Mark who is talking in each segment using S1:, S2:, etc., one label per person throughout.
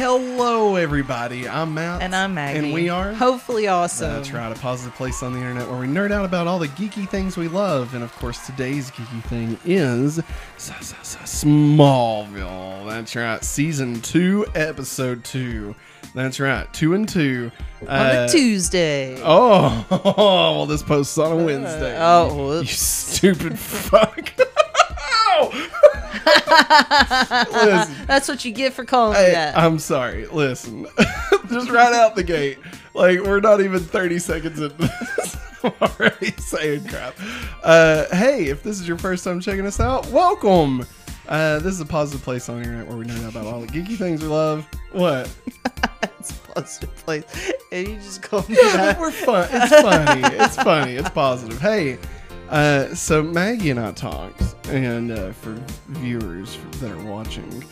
S1: Hello, everybody. I'm Matt.
S2: And I'm Maggie.
S1: And we are.
S2: Hopefully awesome.
S1: That's right, a positive place on the internet where we nerd out about all the geeky things we love. And of course, today's geeky thing is Smallville. That's right, season two, episode two. That's right, two and two.
S2: On
S1: Uh,
S2: a Tuesday.
S1: Oh, well, this post's on a Wednesday.
S2: oh,
S1: you stupid fuck. Listen,
S2: That's what you get for calling me that.
S1: I'm sorry. Listen, just right out the gate, like we're not even 30 seconds into this. I'm already saying crap. Uh, hey, if this is your first time checking us out, welcome. Uh, this is a positive place on the internet where we nerd out about all the geeky things we love. What?
S2: it's a positive place. And you just call me
S1: Yeah,
S2: that.
S1: we're fun. It's funny. It's funny. It's positive. Hey, uh, so Maggie and I talked, and uh, for viewers that are watching,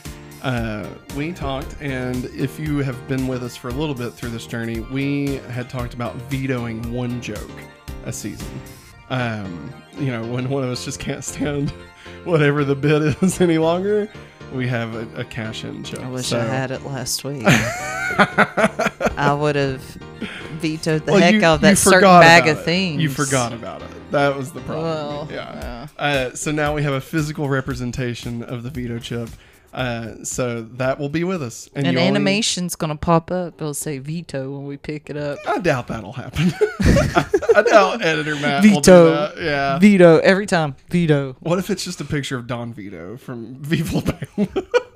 S1: uh, we talked, and if you have been with us for a little bit through this journey, we had talked about vetoing one joke a season. Um, you know, when one of us just can't stand whatever the bit is any longer, we have a, a cash in joke.
S2: I wish
S1: So-
S2: I had it last week. I would have vetoed the
S1: Well,
S2: heck
S1: you-
S2: out of that certain bag of
S1: it.
S2: things.
S1: You forgot about it. That was the problem.
S2: Well,
S1: yeah. Uh, so now we have a physical representation of the veto chip. Uh, so that will be with us.
S2: An
S1: you only-
S2: animation's gonna pop up. It'll say veto when we pick it up.
S1: I doubt that'll happen. I doubt editor Matt will do
S2: Veto.
S1: that. Yeah.
S2: Veto every time. Veto.
S1: what if it's just a picture of Don Vito from Viva?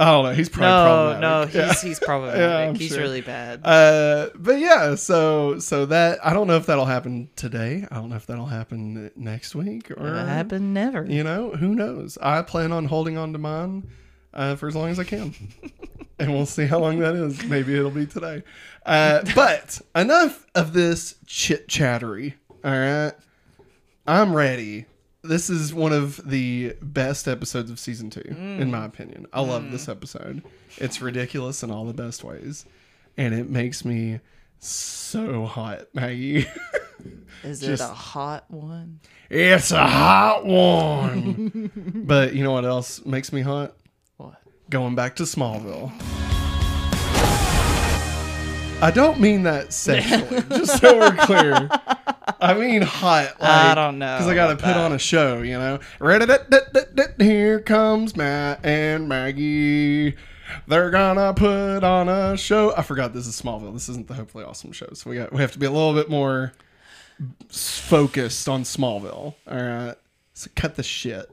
S1: I don't know. He's probably
S2: No,
S1: problematic.
S2: no, he's
S1: Yeah.
S2: he's problematic.
S1: Yeah,
S2: he's
S1: sure.
S2: really bad.
S1: Uh, but yeah, so so that I don't know if that'll happen today. I don't know if that'll happen next week or
S2: It'll happen never.
S1: You know, who knows? I plan on holding on to mine uh, for as long as I can, and we'll see how long that is. Maybe it'll be today. Uh, but enough of this chit chattery. All right, I'm ready. This is one of the best episodes of season two, in mm. my opinion. I love this mm. episode. It's ridiculous in all the best ways, and it makes me so hot, Maggie.
S2: Is
S1: just-
S2: it a hot one?
S1: It's a hot one. but you know what else makes me hot?
S2: What?
S1: Going back to Smallville. I don't mean that sexually, just so we're clear. I mean hot. Like,
S2: I don't know
S1: Because I got to put
S2: that.
S1: on a show, you know? Here comes Matt and Maggie. They're gonna put on a show. I forgot this is Smallville. This isn't the Hopefully Awesome show. So we got we have to be a little bit more focused on Smallville. All right. So cut the shit.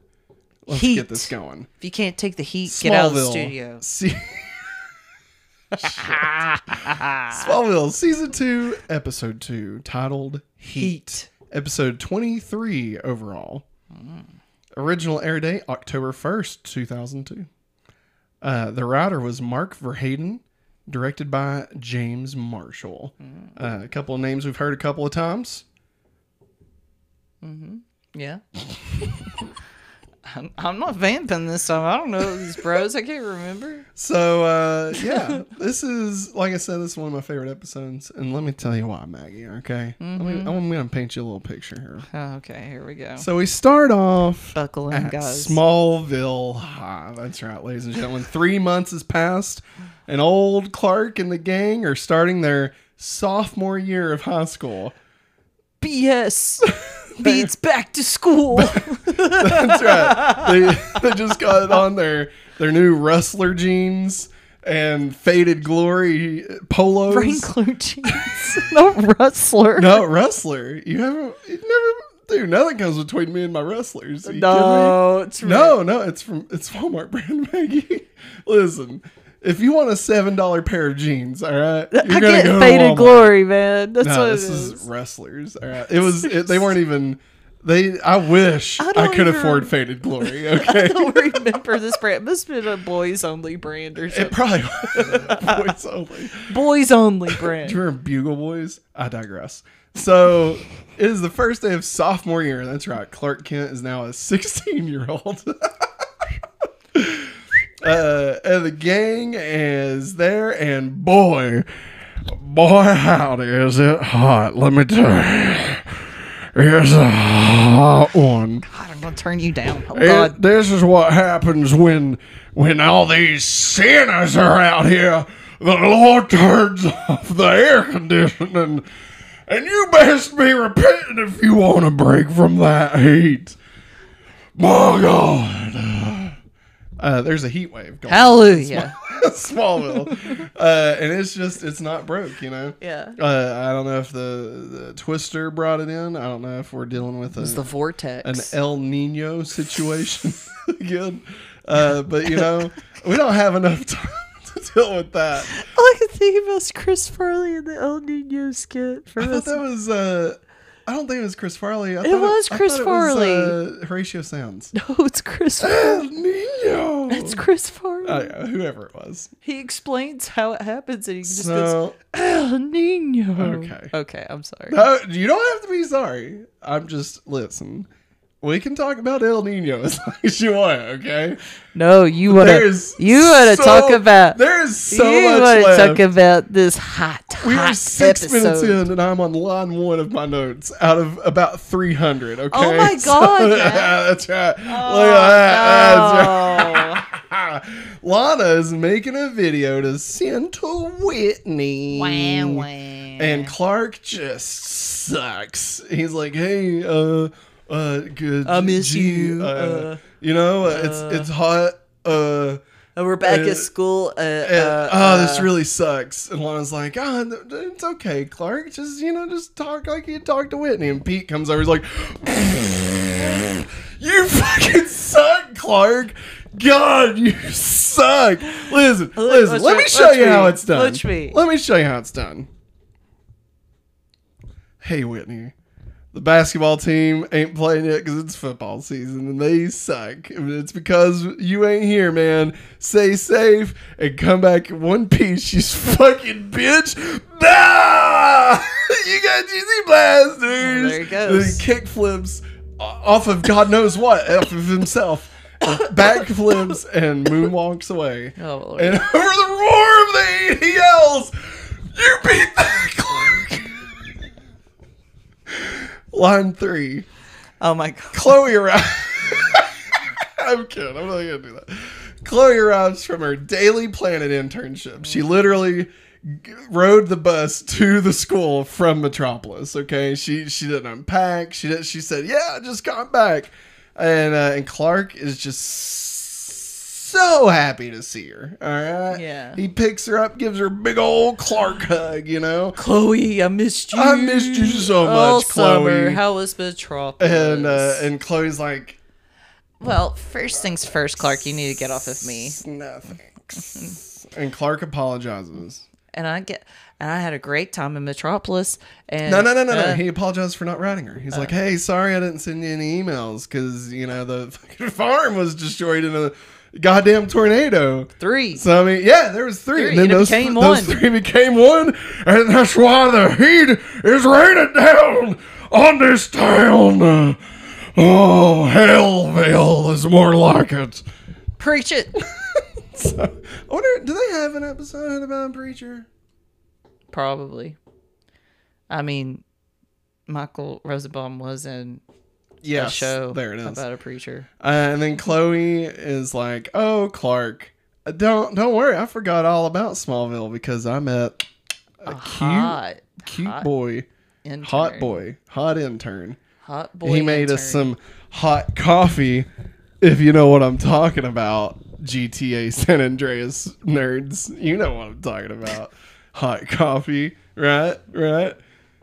S1: Let's
S2: Heat.
S1: get this going.
S2: If you can't take the heat, get out of the studio.
S1: See- Smallville season two, episode two, titled Heat. Episode twenty three overall. Original air date October first, two thousand two. Uh, the writer was Mark Verheiden, directed by James Marshall. Uh, a couple of names we've heard a couple of times.
S2: Yeah. I'm, I'm not vamping this time. I don't know these bros. I can't remember.
S1: So uh, yeah, this is like I said, this is one of my favorite episodes, and let me tell you why, Maggie. Okay, Let me- I'm gonna paint you a little picture here.
S2: Oh, okay, here we go.
S1: So we start off at
S2: guys.
S1: Smallville High. That's right, ladies and gentlemen. Three months has passed, and old Clark and the gang are starting their sophomore year of high school.
S2: BS beats back to school.
S1: That's right. They, they just got on their their new wrestler jeans and faded glory polos.
S2: Wrangler jeans, not rustler.
S1: No, wrestler. You haven't. You never. Dude, nothing comes between me and my wrestlers. Are you kidding me?
S2: no, it's
S1: No, no, it's from it's Walmart brand Maggie. Listen, if you want a seven dollar pair of jeans, all right, you're
S2: I
S1: gonna
S2: get
S1: go to
S2: faded
S1: Walmart.
S2: glory, man. That's
S1: No,
S2: what
S1: this is
S2: is.
S1: wrestlers. All right, it was. It, they weren't even. They. I wish
S2: I
S1: I, could
S2: even-
S1: afford faded glory. Okay, I
S2: don't remember this brand. It must have been a boys only brand or something.
S1: it probably was boys only.
S2: boys only brand.
S1: Do you remember Bugle Boys? I digress. So it is the first day of sophomore year. That's right. Clark Kent is now a 16 year old. uh, and the gang is there, and boy, boy, howdy, is it hot? Let me tell you. is a hot one.
S2: God, I'm gonna turn you down. Oh
S1: It-
S2: God.
S1: this is what happens when when all these sinners are out here. The Lord turns off the air conditioning, and you best be repenting if you want to break from that heat. My God. Uh, there's a heat wave going.
S2: Hallelujah.
S1: Smallville, uh, and it's just it's not broke, you know.
S2: Yeah.
S1: Uh, I don't know if the, the Twister brought it in. I don't know if we're dealing with a,
S2: It's the vortex.
S1: an El Nino situation again. Uh, but you know, we don't have enough time to deal with that.
S2: All I can think about is Chris Farley in the El Nino skit. For
S1: I thought that was. Uh, I don't think it was Chris Farley. I
S2: It was
S1: I
S2: Chris
S1: thought
S2: Farley.
S1: It was, uh, Horatio Sanz.
S2: No, it's Chris.
S1: El Nino.
S2: It's Chris Farley.
S1: Yeah, whoever it was.
S2: He explains how it happens, and he just
S1: So
S2: goes El Nino.
S1: Okay.
S2: Okay, I'm sorry.
S1: no, you don't have to be sorry. I'm just listen. We can talk about El Nino as long as you want. Okay.
S2: No, you wanna you wanna
S1: so-
S2: talk about
S1: There is so
S2: you
S1: much
S2: wanna
S1: left.
S2: talk about this hot
S1: we
S2: hot
S1: are six
S2: episode.
S1: minutes in, and I'm on line one of my notes out of about 300. Okay.
S2: Oh my
S1: So-
S2: God, yeah.
S1: that's right. Look
S2: Oh,
S1: at that.
S2: no.
S1: That's right. Lana is making a video to send to Whitney.
S2: Wah, wah.
S1: And Clark just sucks. He's like, "Hey, uh, uh, good.
S2: I miss
S1: G-
S2: you,
S1: Uh,
S2: uh,
S1: you know, uh, it's it's hot. Uh,
S2: Uh, we're back at school. Uh,
S1: and,
S2: uh,
S1: oh, this really sucks. And Lana's like, oh, th- th- it's okay, Clark. Just you know, just talk like you talk to Whitney. And Pete comes over. He's like, you fucking suck, Clark. God, you suck. Listen, listen. Let
S2: me,
S1: me show you how it's done.
S2: me.
S1: Let me show you how it's done. Hey, Whitney. The basketball team ain't playing yet because it's football season and they suck. It's because you ain't here, man. Stay safe and come back in one piece, you fucking bitch. Nah! you got cheesy blasters.
S2: Oh, there he goes.
S1: he kick flips off of God knows what, off of himself. Back flips and moonwalks away.
S2: Oh, Lord.
S1: And over the roar of the he yells, You beat that Clark! Line three.
S2: oh my god.
S1: Chloe arrives. I'm kidding. I'm not going to do that. Chloe arrives from her Daily Planet internship. She literally g- rode the bus to the school from Metropolis. Okay, she she didn't unpack. She did, she said, "Yeah, I just got back," and uh, and Clark is just so happy to see her. All right,
S2: Yeah.
S1: He picks her up, gives her a big old Clark hug. You know,
S2: Chloe, I missed you.
S1: I missed you so
S2: All
S1: much,
S2: summer.
S1: Chloe.
S2: How was Metropolis?
S1: and uh, and Chloe's like,
S2: well, first things first, Clark. You need to get off of me.
S1: No thanks. and Clark apologizes.
S2: And I get, and I had a great time in Metropolis. And
S1: No, no, no, no, no.
S2: uh,
S1: He apologized for not writing her. He's like, "Hey, sorry, I didn't send you any emails because you know the fucking farm was destroyed in a goddamn tornado."
S2: three.
S1: So I mean, yeah, there was three,
S2: Three,
S1: and then
S2: and
S1: those,
S2: became
S1: those
S2: one.
S1: three became one, and that's why the heat is raining down on this town. Oh, Hellville is more like it.
S2: Preach it.
S1: So, I wonder, do they have an episode about Preacher?
S2: Probably. I mean, Michael Rosenbaum was in
S1: Yes,
S2: a show
S1: There it is.
S2: about a preacher.
S1: Uh, and then Chloe is like, "Oh, Clark, uh, don't don't worry. I forgot all about Smallville because I met a, cute
S2: hot,
S1: cute
S2: hot
S1: boy,
S2: intern.
S1: hot boy, hot intern.
S2: hot boy.
S1: he made us some hot coffee, if you know what I'm talking about. GTA San Andreas nerds, you know what I'm talking about. Hot coffee, right? Right.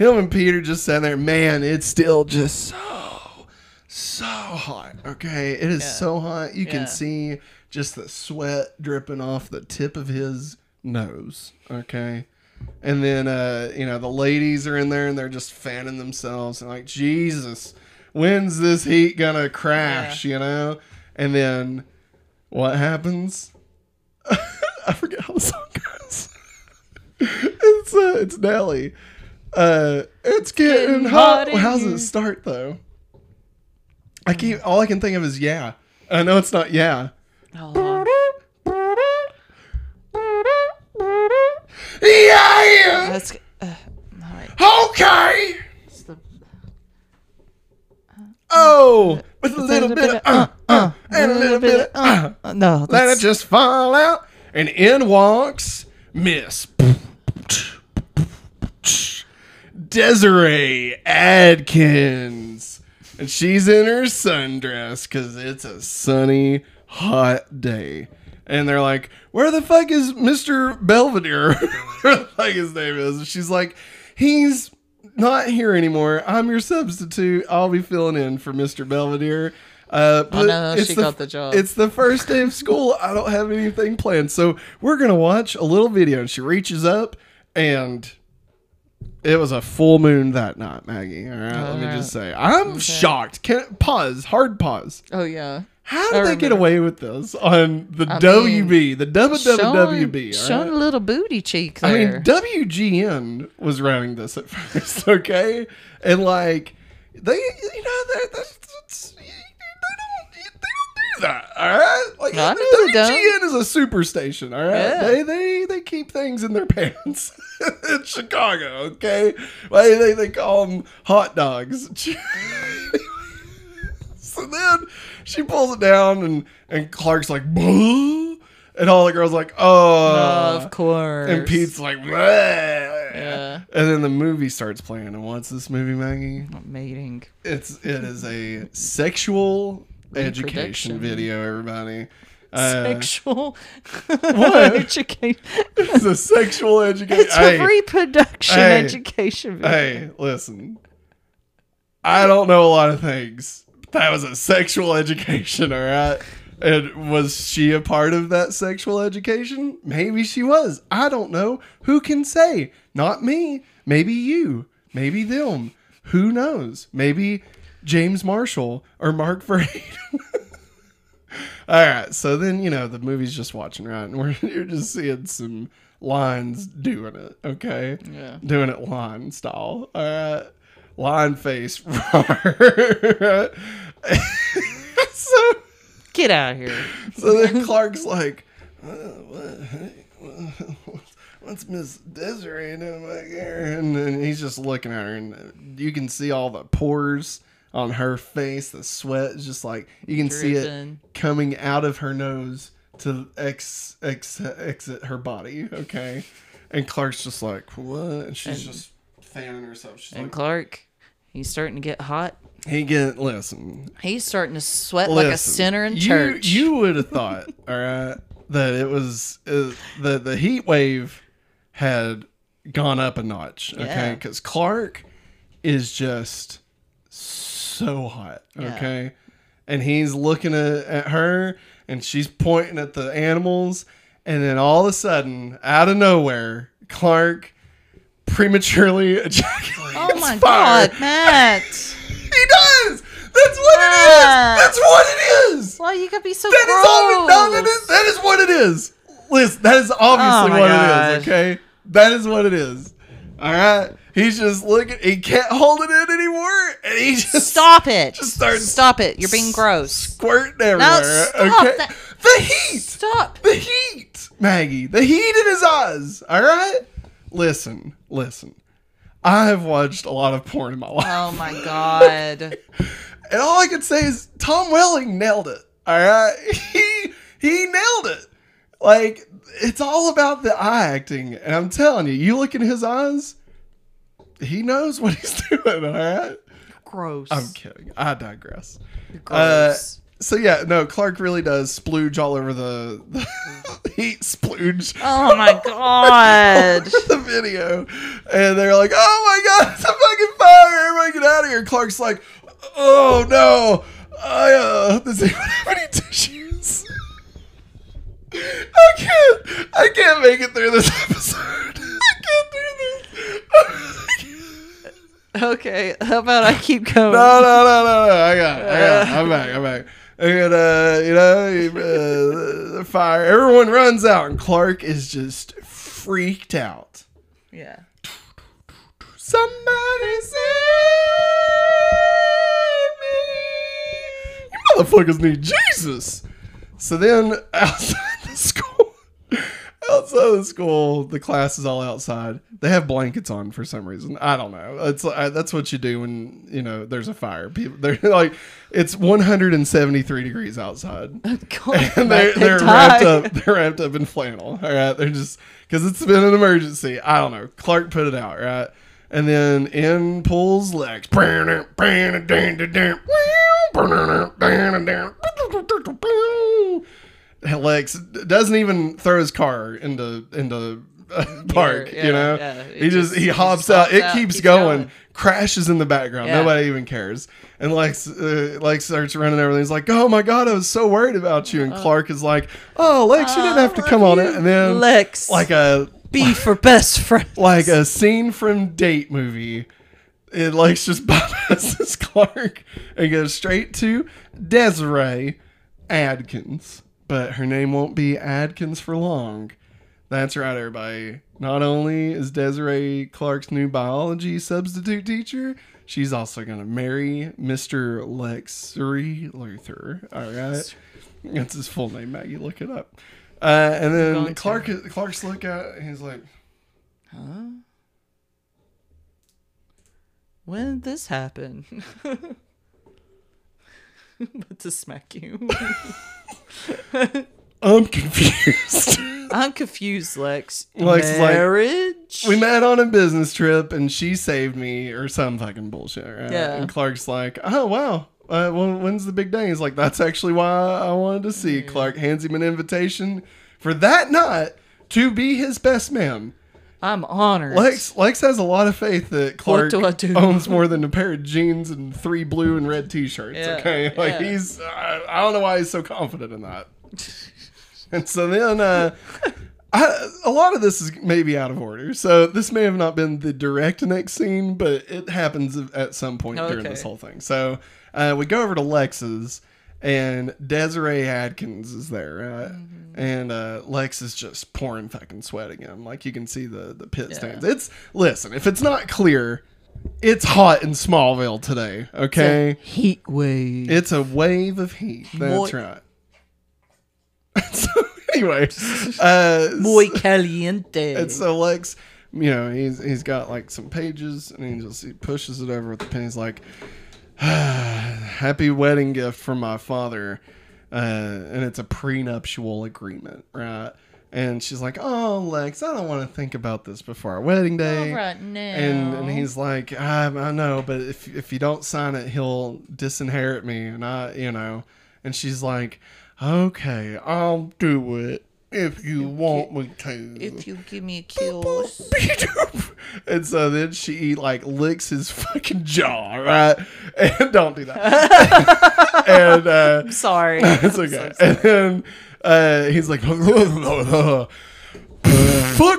S1: him and Peter just sat there. Man, it's still just so, so hot. Okay, it is
S2: Yeah.
S1: so hot. You
S2: Yeah.
S1: can see just the sweat dripping off the tip of his nose. Okay. And then, uh, you know, the ladies are in there and they're just fanning themselves and like, Jesus, when's this heat gonna crash? You know, and then what happens? I forget how the song goes. it's uh, it's Nelly. Uh, it's getting
S2: Getting
S1: hot.
S2: hot
S1: Well, how's
S2: here.
S1: it start though? I keep all I can think of is yeah. I know it's not yeah.
S2: On.
S1: Yeah.
S2: That's, uh, all right.
S1: Okay.
S2: It's the-
S1: Oh, with a little bit of uh, uh, and a little bit of uh.
S2: uh, no,
S1: Let it just fall out, and in walks Miss Desiree Atkins, and she's in her sundress because it's a sunny, hot day. And they're like, "Where the fuck is Mister Belvedere? Where the fuck his name is?" And she's like, "He's not here anymore. I'm your substitute. I'll be filling in for Mr. Belvedere." Uh, but
S2: Oh, no, she got the job.
S1: It's the first day of school. I don't have anything planned, so we're gonna watch a little video. And she reaches up, and it was a full moon that night, Maggie. All right, let me
S2: Alright.
S1: just say, I'm shocked. Can pause? Hard pause.
S2: oh yeah.
S1: How did they get away with this on the
S2: I
S1: WB, the
S2: Showing,
S1: WWB? all
S2: showing
S1: right?
S2: a little booty cheek
S1: I mean, WGN was running this at first, okay? And like, they, you know, they're, that's, that's, they don't, they that, all right? Like,
S2: I don't.
S1: WGN is a super station, all right?
S2: Yeah.
S1: They, they, they keep things in their pants in Chicago, okay? Like, they, they call them hot dogs. so then she pulls it down, and and Clark's like, "Buh," and all the girls like, oh,
S2: of course.
S1: and Pete's like, "Bleh."
S2: Yeah.
S1: and then the movie starts playing. And what's this movie, Maggie?
S2: mating.
S1: It's it is a sexual education video. Everybody, uh,
S2: Sexual
S1: What?
S2: education.
S1: it's a sexual education.
S2: It's a reproduction
S1: Hey.
S2: education video.
S1: Hey, listen. I don't know a lot of things. That was a sexual education, all right? And was she a part of that sexual education? Maybe she was. I don't know. Who can say? Not me. Maybe you. Maybe them. Who knows? Maybe James Marshall or Mark Verheiden. All right, so then you know the movie's just watching right, and we're you're just seeing some lines doing it. Okay,
S2: Yeah.
S1: doing it line style. All right, line face. so,
S2: Get out of here.
S1: so then Clark's like, what, hey, what- "What's Miss Desiree doing back here?" And then he's just looking at her, and you can see all the pores on her face. The sweat is just like you can see it coming out of her nose to ex, ex exit her body. Okay, and Clark's just like, "What?" And she's
S2: And-
S1: just fanning herself. She's
S2: And
S1: like,
S2: Clark, he's starting to get hot.
S1: "He get listen,
S2: He's starting to sweat like a sinner in church.
S1: You would have thought, all right, that it was uh, the the heat wave had gone up a notch. Okay,
S2: Yeah.
S1: because Clark is just so hot.
S2: Yeah.
S1: Okay, and he's looking at, at her, and she's pointing at the animals, and then all of a sudden, out of nowhere, Clark prematurely ejaculates.
S2: oh my
S1: fire.
S2: God, Matt.
S1: He does. That's what it is. That's what it is.
S2: Why you gotta be so gross.
S1: That is all.
S2: gross?
S1: No, that is, that is what it is. Listen, that is
S2: Oh
S1: obviously
S2: my
S1: what it is. Okay, that is what it is. All right. He's just looking. He can't hold it in anymore, and he just
S2: Stop it.
S1: Just start-
S2: Stop it. You're being gross.
S1: squirting everywhere.
S2: stop
S1: okay.
S2: that.
S1: The heat.
S2: Stop.
S1: The heat, Maggie. The heat in his eyes. All right. Listen, listen. I have watched a lot of porn in my life.
S2: Oh my God.
S1: And all I can say is Tom Welling nailed it. All right, he he nailed it. Like it's all about the eye acting, and I'm telling you, you look in his eyes, he knows what he's doing. All right,
S2: Gross.
S1: I'm kidding. I digress.
S2: gross.
S1: So yeah, no, Clark really does splooge all over the, the heat splooge.
S2: oh my God.
S1: the video, and they're like, "Oh my god, it's a fucking fire! Everybody get out of here!" Clark's like, "Oh no, I uh, does anyone have any tissues?" I can't, I can't make it through this episode. I can't do this.
S2: Okay, how about I keep going?
S1: No, no, no, no, no. I got it. I got it. I'm back. I'm back. And, uh, you know, uh, the fire. Everyone runs out, and Clark is just freaked out.
S2: Yeah.
S1: Somebody save me. You motherfuckers need Jesus. So then outside school, outside the school, the class is all outside. They have blankets on for some reason. I don't know. It's uh, that's what you do when you know there's a fire. People they're like it's 173 degrees outside.
S2: God,
S1: And they're,
S2: they
S1: they're wrapped up. They're wrapped up in flannel. All right, they're just because it's been an emergency. I don't know. Clark put it out right, and then in pulls Lex. Lex doesn't even throw his car into into park.
S2: yeah,
S1: you know,
S2: yeah.
S1: he,
S2: It
S1: just
S2: just-
S1: he hops
S2: just
S1: out. It
S2: out,
S1: keeps,
S2: keeps
S1: going,
S2: going.
S1: crashes in the background.
S2: Yeah.
S1: Nobody even cares. And Lex, uh, Lex starts running over. He's like, "Oh my god, I was so worried about you." And Clark is like, "Oh, Lex, you didn't have to come on it." And then
S2: Lex,
S1: like a
S2: be for best friend,
S1: like a scene from Date movie. It Lex just bypasses Clark and goes straight to Desiree Atkins. But her name won't be Atkins for long. That's right, everybody. Not only is Desiree Clark's new biology substitute teacher, she's also going to marry Mr. Lexery Luthor. All right. That's his full name, Maggie. Look it up. Uh, and then
S2: going to.
S1: Clark, Clark's look at, he's like,
S2: Huh? When did this happen? but to smack you.
S1: I'm confused.
S2: I'm confused, Lex.
S1: Lex is like,
S2: Marriage?
S1: we met on a business trip and she saved me or some fucking bullshit, right?
S2: Yeah.
S1: And Clark's like, oh, wow. Uh, when, when's the big day? He's like, that's actually why I wanted to see. Clark hands him an invitation for that night to be his best man.
S2: I'm honored.
S1: Lex Lex has a lot of faith that Clark owns more than a pair of jeans and three blue and red t-shirts.
S2: Yeah,
S1: okay, like
S2: yeah.
S1: he's I, I don't know why he's so confident in that. and so then uh, I, a lot of this is maybe out of order. So this may have not been the direct next scene, but it happens at some point during this whole thing. So uh, we go over to Lex's. And Desiree Atkins is there, right?
S2: Mm-hmm.
S1: And uh, Lex is just pouring fucking sweat again. Like you can see the the pit
S2: Yeah.
S1: stains. It's listen, if it's not clear, it's hot in Smallville today. Okay,
S2: Heat wave.
S1: it's a wave of heat. That's
S2: Muy-
S1: right. so anyway, uh,
S2: Muy caliente.
S1: and so Lex, you know, he's he's got like some pages, and he just he pushes it over with the pen. He's like, "Happy wedding gift from my father," uh, and it's a prenuptial agreement, right? And she's like, "Oh, Lex, I don't want to think about this before our wedding day."
S2: right now.
S1: And and he's like, I, I know, but if if you don't sign it, he'll disinherit me, and I, you know. And she's like, okay, I'll do it if you want me to.
S2: if you give me a kiss.
S1: and so then she like licks his fucking jaw, right? And don't do that. and uh,
S2: Sorry.
S1: it's okay. and then uh, he's like, fuck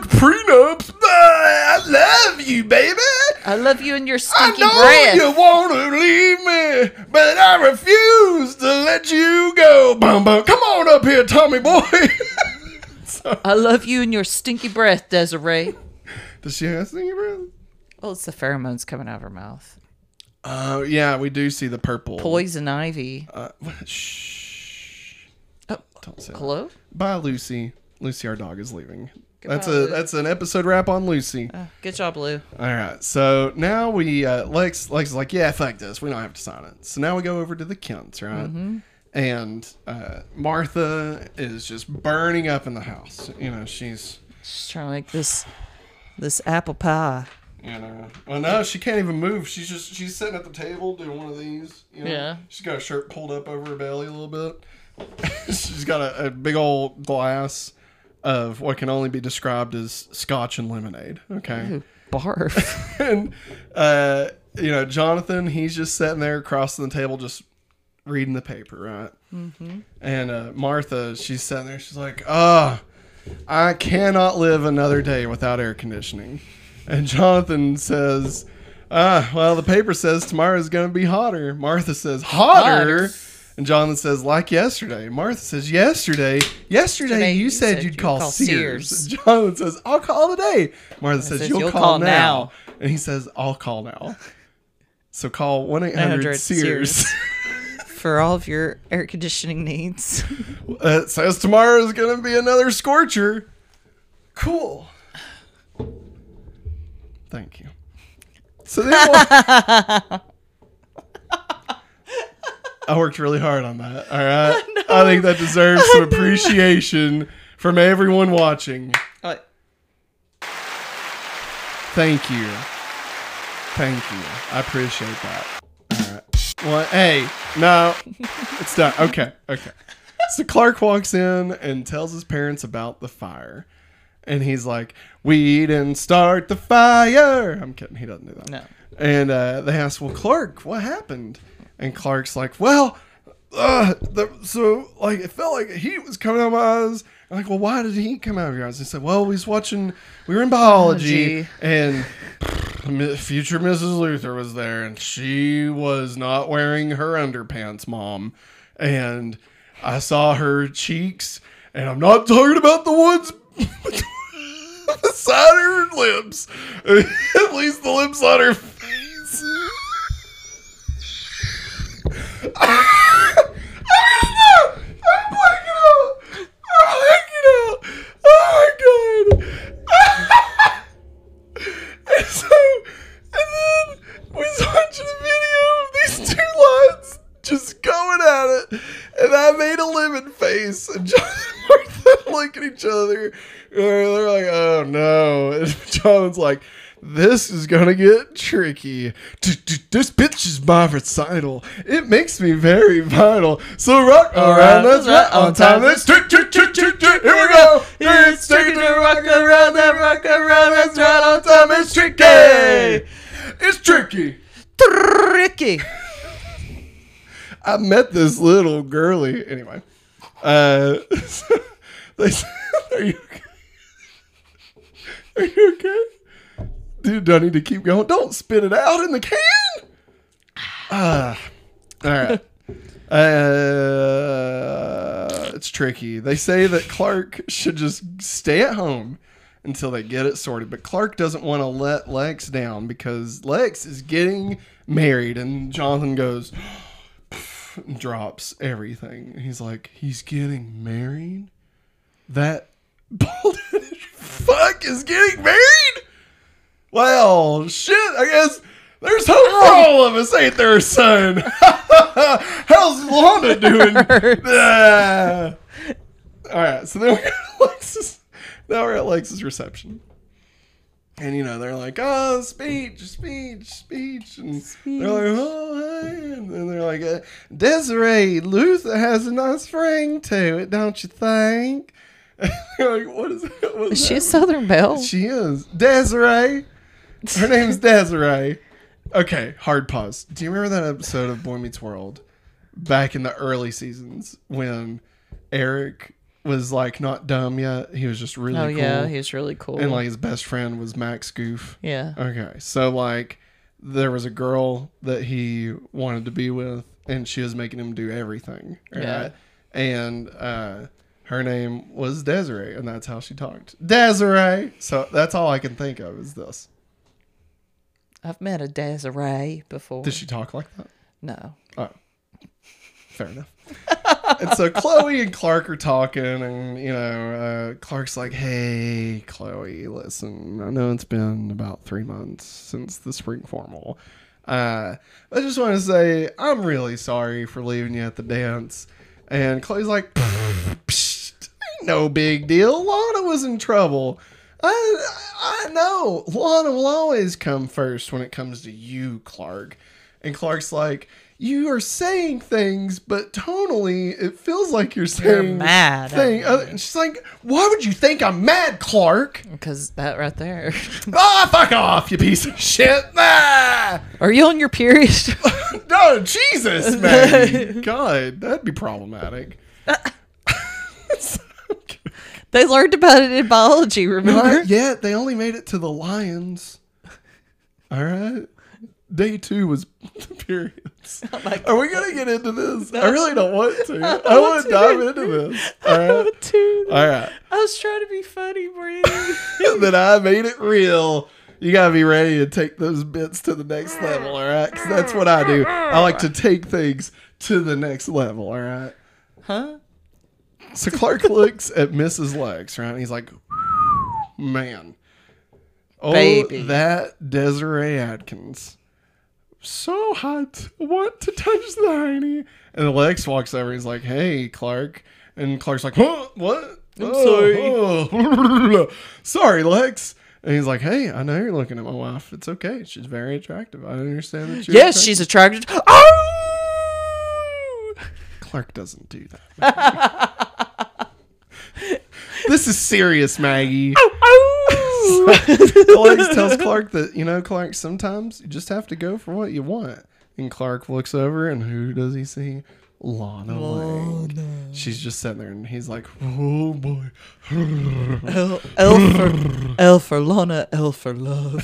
S1: prenups. I love you, baby.
S2: I love you and your
S1: I know
S2: breath.
S1: you want to leave me, but I refuse to let you go. Bum, bum. Come on up here, Tommy boy.
S2: I love you and your stinky breath, Desiree.
S1: does she have stinky breath?
S2: Well, it's the pheromones coming out of her mouth.
S1: Oh, yeah, we do see the purple.
S2: Poison ivy.
S1: Uh. Shh.
S2: Oh,
S1: Don't say that.
S2: hello?
S1: Bye, Lucy. Lucy, our dog, is leaving. that's a
S2: Lou.
S1: that's an episode wrap on Lucy.
S2: Uh, good job, Lou.
S1: All right, so now we uh, Lex Lex is like, yeah, fuck this, we don't have to sign it. So now we go over to the Kents, right? And uh, Martha is just burning up in the house. You know, she's
S2: Just trying to make this this apple pie.
S1: you know, well, no, she can't even move. She's just she's sitting at the table doing one of these. You know?
S2: Yeah.
S1: she's got a shirt pulled up over her belly a little bit. she's got a, a big old glass of what can only be described as scotch and lemonade. Okay.
S2: Ooh, barf.
S1: and uh, you know, Jonathan, he's just sitting there across the table, just reading the paper, right? Mm-hmm. And uh, Martha, she's sitting there, she's like, "Ah, I cannot live another day without air conditioning." And Jonathan says, Ah, well, the paper says tomorrow's going to be hotter. Martha says, hotter?
S2: Hotter.
S1: And Jonathan says, like yesterday. Martha says, yesterday. Yesterday,
S2: Today
S1: you, said, you'd call, Sears.
S2: Sears.
S1: And Jonathan says, I'll call today. Martha says,
S2: says,
S1: you'll, call, now. And he says, I'll call now. So call 1 800
S2: 100
S1: Sears.
S2: For all of your air conditioning needs.
S1: Uh, it says tomorrow is going to be another scorcher. Cool. Thank you. So we'll- I worked really hard on that. All right. I think that deserves some appreciation from everyone watching. Thank you. Thank you. I appreciate that. Well, hey, no, it's done. Okay, okay. So Clark walks in and tells his parents about the fire. And he's like, We didn't start the fire. I'm kidding. He doesn't do that.
S2: No.
S1: And uh, they ask, Well, Clark, what happened? And Clark's like, Well, uh, the, so like it felt like heat was coming out of my eyes. I'm like, well, why did he come out of your eyes? He said, well, he's watching, we were in biology,
S2: Biology.
S1: and future Mrs. Luthor was there, and she was not wearing her underpants, mom. And I saw her cheeks, and I'm not talking about the ones beside her lips, at least the lips on her face. Ah! I'm blanking out. I'm blanking out. Oh my god. and so, and then we was watching a video of these two lions just going at it, and I made a lemon face, and John and Martha look at each other, and they're like, "Oh no!" And John's like. This is gonna get tricky. This bitch is my recital. It makes me very vital. So rock around, that's right on time. Let's trick, trick, trick, trick, trick. Here we go. Here it's tricky to rock around, that rock around, that's right on time. It's tricky. It's tricky.
S2: Tricky.
S1: I met this little girly. Anyway, uh, they said, "Are you okay? Are you okay, dude? Do I need to keep going? Don't spit it out in the can." Ah, all right. Uh, it's tricky. They say that Clark should just stay at home until they get it sorted, but Clark doesn't want to let Lex down because Lex is getting married, and Jonathan goes drops everything. He's like, he's getting married? That bald-headed fuck is getting married? Well, shit, I guess there's hope for all of us, ain't there, son? How's Lana doing? Ah. all right, so then we got Alexis. Now we're at Alexis' reception. And you know, they're like, oh, speech, speech, speech. And speech. they're like, oh, hey. And then they're like, uh, Desiree, Luthor has a nice ring to it, don't you think? like, what is that? What
S2: Is
S1: is
S2: she a? Southern Belle?
S1: She is. Desiree. Her name's Desiree. Okay, hard pause. Do you remember that episode of Boy Meets World back in the early seasons when Eric was like not dumb yet? He was just really
S2: oh
S1: cool.
S2: yeah, he was really cool.
S1: and like his best friend was Max Goof.
S2: yeah.
S1: Okay, so like there was a girl that he wanted to be with, and she was making him do everything. Right?
S2: Yeah.
S1: And uh, her name was Desiree, and that's how she talked. Desiree. So that's all I can think of is this.
S2: I've met a Desiree before.
S1: Did she talk like that?
S2: no.
S1: Oh, fair enough. and so Chloe and Clark are talking, and you know, uh, Clark's like, "Hey, Chloe, listen, I know it's been about three months since the spring formal. Uh, I just want to say I'm really sorry for leaving you at the dance." And Chloe's like, "No big deal. Lana was in trouble." I, I know Lana will always come first when it comes to you, Clark. And Clark's like, you are saying things, but tonally, it feels like you're saying
S2: mad at
S1: Thing.
S2: me.
S1: Uh, and she's like, why would you think I'm mad, Clark?
S2: Because that right there.
S1: Ah, fuck off, you piece of shit. Ah!
S2: Are you on your period?
S1: No, Jesus, man. God, that'd be problematic.
S2: they learned about it in biology, remember?
S1: Not yet. They only made it to the lions. All right. Day two was periods.
S2: Oh
S1: Are we gonna get into this? I really don't want to. I,
S2: want
S1: want
S2: to.
S1: to dive into this. All right.
S2: Dude,
S1: All right.
S2: I was trying to be funny, Brandon.
S1: Then I made it real. You gotta be ready to take those bits to the next level, all right? 'Cause that's what I do. I like to take things to the next level, all right?
S2: huh?
S1: So Clark looks at Mrs. Lex, right? And he's like, man. Oh,
S2: Baby.
S1: that Desiree Atkins. So hot. Want to touch the hiney. And Lex walks over. He's like, hey, Clark. And Clark's like, huh? What?
S2: I'm oh, sorry.
S1: oh. sorry, Lex. And he's like, hey, I know you're looking at my wife. It's okay. She's very attractive. I understand that you're
S2: Yes,
S1: attractive."
S2: she's attractive. Oh!
S1: Clark doesn't do that. this is serious, Maggie. Oh, Lex tells Clark that, you know, Clark, sometimes you just have to go for what you want. And Clark looks over, and who does he see? Lana Lang. She's just sitting there, and he's like, oh boy.
S2: L, L for L for Lana, L for love.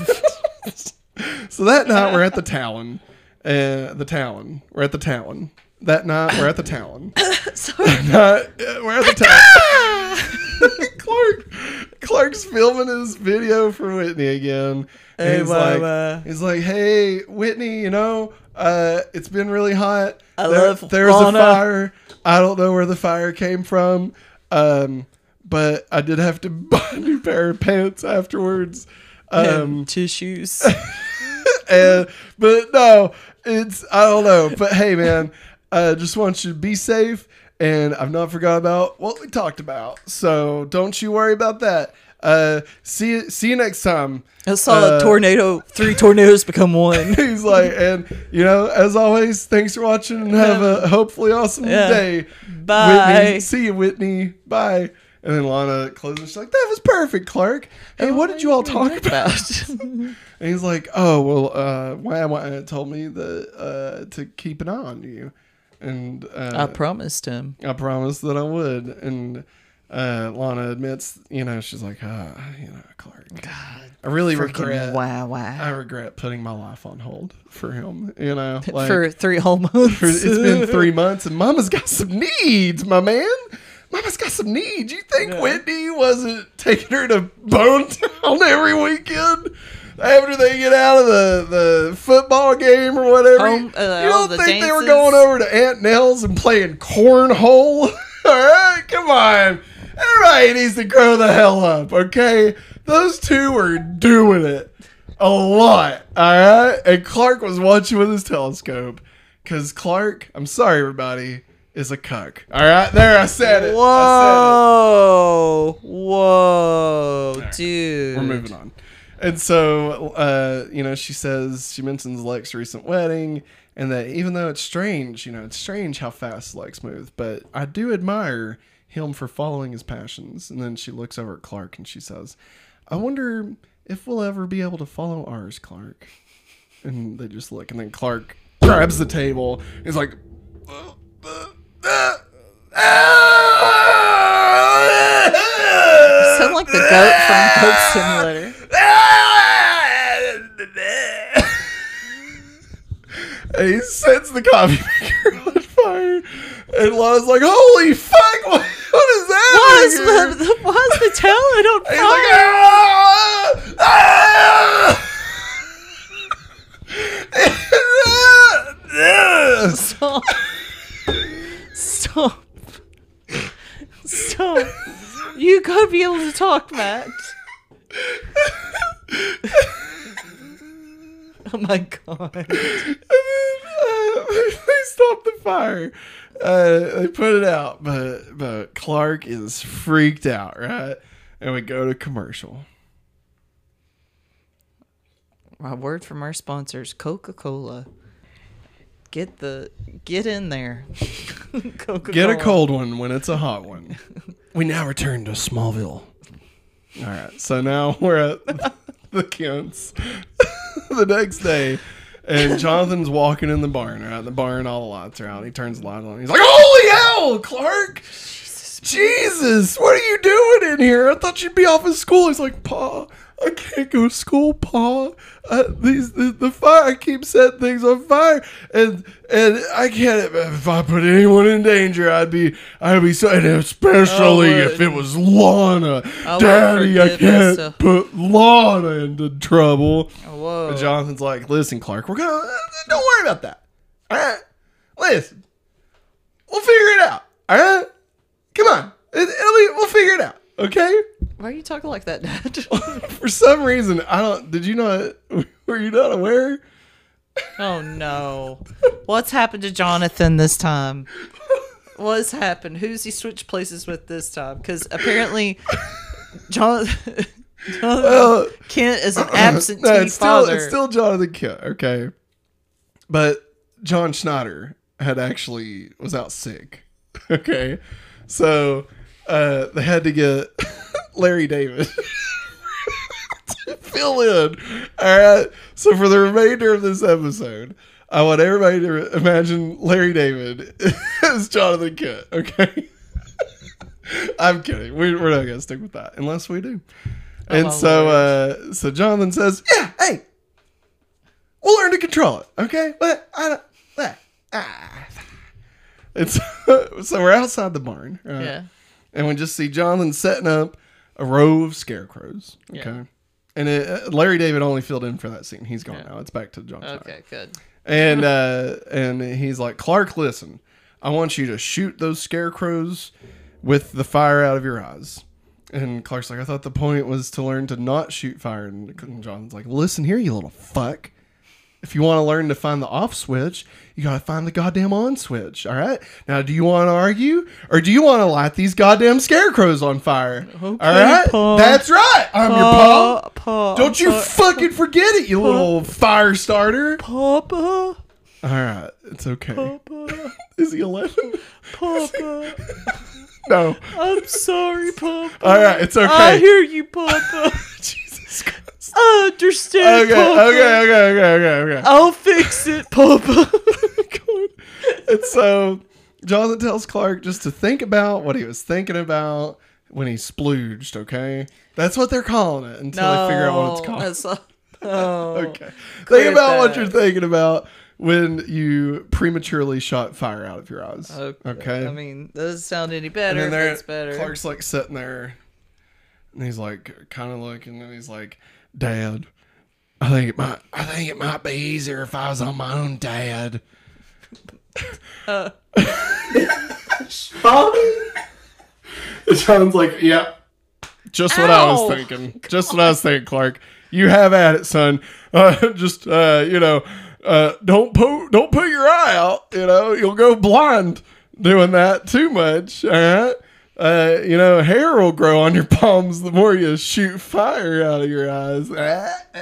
S1: So that night, we're at the Talon. Uh, the Talon. We're at the Talon. That night, we're at the Talon.
S2: Sorry.
S1: Not, uh, we're at the Talon. Clark, Clark's filming his video for Whitney again. And
S2: Hey,
S1: he's like, he's like, hey, Whitney, you know, uh, it's been really hot.
S2: I
S1: There-
S2: love
S1: There's
S2: Lana."
S1: a fire. I don't know where the fire came from, um, but I did have to buy a new pair of pants afterwards. Um,
S2: tissues.
S1: and but no, it's I don't know. But hey, man, I just want you to be safe, and I've not forgot about what we talked about. So don't you worry about that. Uh, see you, see you next time.
S2: I saw
S1: Uh,
S2: a tornado. Three tornadoes become one.
S1: He's like, and you know, as always, thanks for watching, and have a hopefully awesome
S2: Yeah.
S1: day.
S2: Bye.
S1: Whitney, see you, Whitney. Bye. And then Lana closes. She's like, "That was perfect, Clark. Hey, what did you all talk about?" And he's like, "Oh well, uh, Wham Wham told me that uh, to keep an eye on you, and uh,
S2: I promised him.
S1: I promised that I would." And uh, Lana admits, you know, she's like, ah, "You know, Clark,
S2: God,
S1: I really regret.
S2: wow, wow.
S1: I regret putting my life on hold for him. You know, like,
S2: For three whole months.
S1: for- it's been three months, and Mama's got some needs, my man." Mama's got some needs. You think
S2: Yeah.
S1: Whitney wasn't taking her to Bone Town every weekend after they get out of the, the football game or whatever?
S2: Home- uh,
S1: you don't
S2: the
S1: think they were going over to Aunt Nell's and playing cornhole? All right, come on. Everybody needs to grow the hell up, okay? Those two were doing it a lot, all right? And Clark was watching with his telescope because Clark, I'm sorry, everybody, is a cuck. All right, there, I said it. I
S2: Whoa, whoa, dude.
S1: We're moving on. And so, uh, you know, she says, she mentions Lex's recent wedding, and that even though it's strange, you know, it's strange how fast Lex moves, but I do admire him for following his passions. And then she looks over at Clark and she says, I wonder if we'll ever be able to follow ours, Clark. And they just look, and then Clark grabs the table. He's like,
S2: Sound like the goat from Goat Simulator.
S1: And he sets the coffee maker on fire. And Lana's like, "Holy fuck! What, what is that?" Here?"
S2: the, the, why's the Talon on
S1: He's
S2: fire?
S1: like, "Ah! Ah!"
S2: Stop. Stop. Stop. You gotta be able to talk, Matt. Oh my god.
S1: And then, uh, they stop the fire. Uh, they put it out, but but Clark is freaked out, right? And we go to commercial.
S2: My word from our sponsors, Coca Cola. Get the get in there. Coca-Cola.
S1: Get a cold one when it's a hot one. we now return to Smallville. All right, so now we're at the Kents the next day, and Jonathan's walking in the barn. Right, the barn, all the lights are out. He turns the light on. He's like, "Holy hell, Clark! Jesus, what are you doing in here? I thought you'd be off of school. He's like, Pa, I can't go to school, Pa. Uh, these the, the fire. I keep setting things on fire, and and I can't. If I put anyone in danger, I'd be I'd be so. And especially if it was Lana,
S2: I
S1: Daddy, I can't
S2: myself.
S1: put Lana into trouble.
S2: Whoa.
S1: And Jonathan's like, listen, Clark, we're gonna don't worry about that. All right, listen, we'll figure it out. All right, come on, it, be, we'll figure it out. Okay.
S2: Why are you talking like that, Dad?
S1: For some reason, I don't. Did you not? Were you not aware?
S2: oh no. What's happened to Jonathan this time? What's happened? Who's he switched places with this time? Because apparently, Jonathan
S1: Well,
S2: Kent is an absentee
S1: no, it's still
S2: father.
S1: it's still Jonathan Kent. Okay, but John Schneider had actually was out sick. Okay, so uh, they had to get Larry David to fill in. All right. So for the remainder of this episode, I want everybody to imagine Larry David as Jonathan Kent. Okay. I'm kidding. We, we're not gonna stick with that unless we do. And
S2: my
S1: so, uh, so Jonathan says, "Yeah, hey, we'll learn to control it. Okay, but I don't." ah, ah." It's so we're outside the barn, right?
S2: yeah.
S1: and we just see Jonathan setting up a row of scarecrows. Okay.
S2: Yeah.
S1: And it, uh, Larry David only filled in for that scene. He's gone
S2: Yeah.
S1: now. It's back to John.
S2: Okay, good.
S1: And uh, and he's like, Clark, listen, I want you to shoot those scarecrows with the fire out of your eyes. And Clark's like, I thought the point was to learn to not shoot fire. And John's like, listen here, you little fuck. If you want to learn to find the off switch, you got to find the goddamn on switch. All right. Now, do you want to argue or do you want to light these goddamn scarecrows on fire? all right.
S2: Pa.
S1: That's right. I'm your pa.
S2: Pa,
S1: Don't you fucking forget it, you little fire starter.
S2: Papa,
S1: All right, it's okay.
S2: Papa,
S1: Is he 11?
S2: Papa.
S1: No.
S2: I'm sorry, Papa.
S1: All right, it's okay.
S2: I hear you, Papa. I understand,
S1: Okay,
S2: Papa.
S1: okay, okay, okay, okay, okay.
S2: I'll fix it, Papa.
S1: Oh God. And so Jonathan tells Clark just to think about what he was thinking about when he splooged, okay? That's what they're calling it until they figure out what it's called.
S2: That's not, oh.
S1: Okay. Think about what you're thinking about when you prematurely shot fire out of your eyes.
S2: Okay.
S1: Okay.
S2: I mean, doesn't sound any
S1: and
S2: better.
S1: then there,
S2: it's better.
S1: Clark's like sitting there, and he's like kind of looking, and he's like, "Dad, I think it might, I think it might be easier if I was on my own, Dad."
S2: Uh.
S1: It sounds like, yeah, just what I was
S2: Ow.
S1: thinking. Just what I was thinking, Clark. You have at it, son. Uh, just uh, you know, uh, don't put don't put your eye out. You know, you'll go blind doing that too much. All right. Uh, you know, hair will grow on your palms the more you shoot fire out of your eyes. Ah, ah,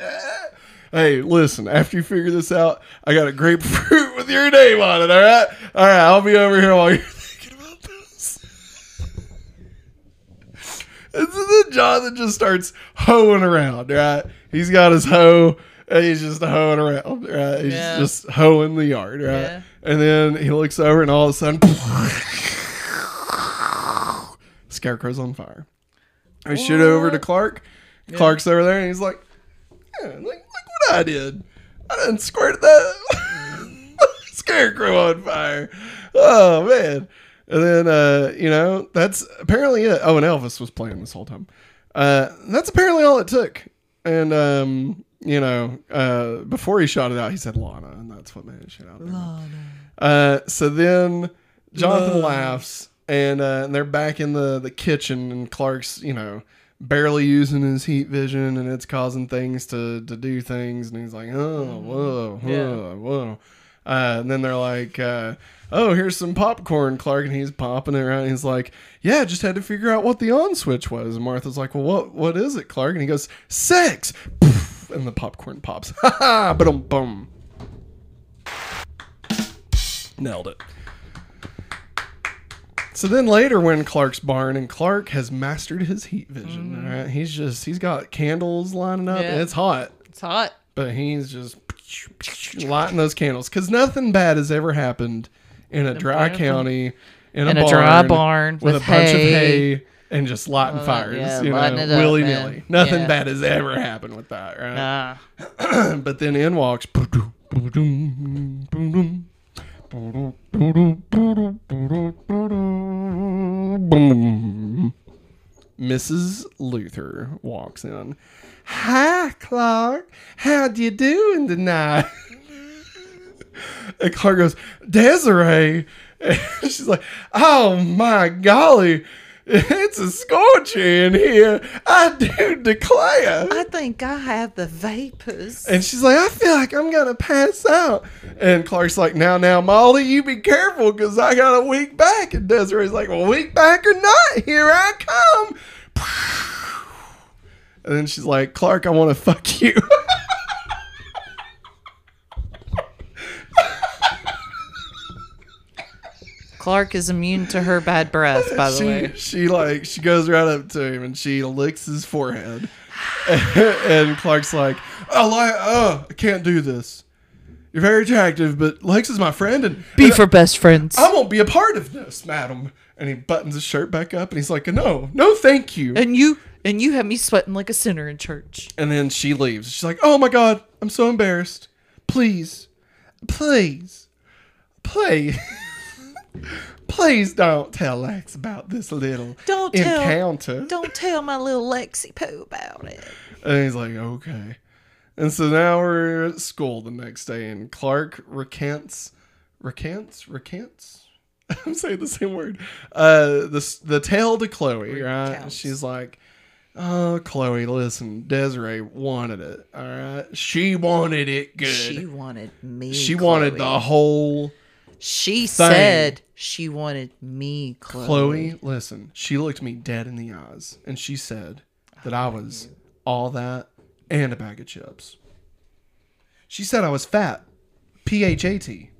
S1: ah. Hey, listen, after you figure this out, I got a grapefruit with your name on it, all right? All right, I'll be over here while you're thinking about this. And so then Jonathan just starts hoeing around, right? He's got his hoe and he's just hoeing around, right? He's
S2: Yeah.
S1: just hoeing the yard, right?
S2: Yeah.
S1: And then he looks over and all of a sudden, Scarecrow's on fire. I shoot over to Clark. Clark's over there and he's like, yeah, like, look what I did. I done squirted that scarecrow on fire. Oh man. And then uh, you know, that's apparently it. Oh, and Elvis was playing this whole time. Uh that's apparently all it took. And um, you know, uh before he shot it out, he said Lana, and that's what made it shit out there. Uh so then Jonathan
S2: Lana.
S1: laughs and uh and they're back in the the kitchen and Clark's, you know, barely using his heat vision and it's causing things to to do things and he's like oh whoa whoa
S2: Yeah.
S1: whoa uh, and then they're like uh, oh here's some popcorn clark and he's popping it around. He's like yeah just had to figure out what the on switch was. And martha's like well what what is it clark? And he goes sex. And the popcorn pops. Ha ha boom boom nailed it so then later, when Clark's barn and Clark has mastered his heat vision, all right, he's just he's got candles lining up.
S2: Yeah.
S1: And it's hot,
S2: It's hot.
S1: but he's just lighting those candles because nothing bad has ever happened in a dry county in a,
S2: In a
S1: barn
S2: dry barn
S1: with,
S2: with
S1: a bunch of
S2: hay.
S1: and just lighting
S2: Uh,
S1: fires,
S2: yeah,
S1: you know,
S2: up,
S1: willy nilly. Nothing
S2: Yeah.
S1: bad has ever happened with that, right?
S2: Nah.
S1: but then in walks Mrs. Luthor walks in. Hi, Clark. How you doing tonight? and Clark goes, Desiree. And she's like, Oh my golly, it's a scorcher in here. I do declare.
S2: I think I have the vapors.
S1: And she's like, I feel like I'm gonna pass out. And Clark's like, Now, now, Molly, you be careful because I got a week back. And Desiree's like, Well, week back or not, here I come. And then she's like, Clark, I want to fuck you.
S2: Clark is immune to her bad breath, by the
S1: she,
S2: way.
S1: she like she goes right up to him and she licks his forehead. and Clark's like, "Oh, like, oh, I can't do this. You're very attractive, but Lex is my friend, and
S2: Be
S1: and
S2: for best friends.
S1: I won't be a part of this, madam." And he buttons his shirt back up, and he's like, "No, no, thank you."
S2: And you and you have me sweating like a sinner in church.
S1: And then she leaves. She's like, "Oh my god, I'm so embarrassed. Please, please, please, please don't tell Lex about this little
S2: Don't tell-
S1: encounter."
S2: Don't tell my little Lexi Poo about it.
S1: And he's like, "Okay." And so now we're at school the next day, and Clark recants, recants, recants. I'm saying the same word. Uh, the the tale to Chloe, right? She's like, "Oh, Chloe, listen, Desiree wanted it. All right, she wanted it good.
S2: She wanted me.
S1: She wanted the whole
S2: She
S1: thing.
S2: said she wanted me, Chloe.
S1: Chloe. Listen, she looked me dead in the eyes, and she said that I was all that and a bag of chips. She said I was fat, P H A T,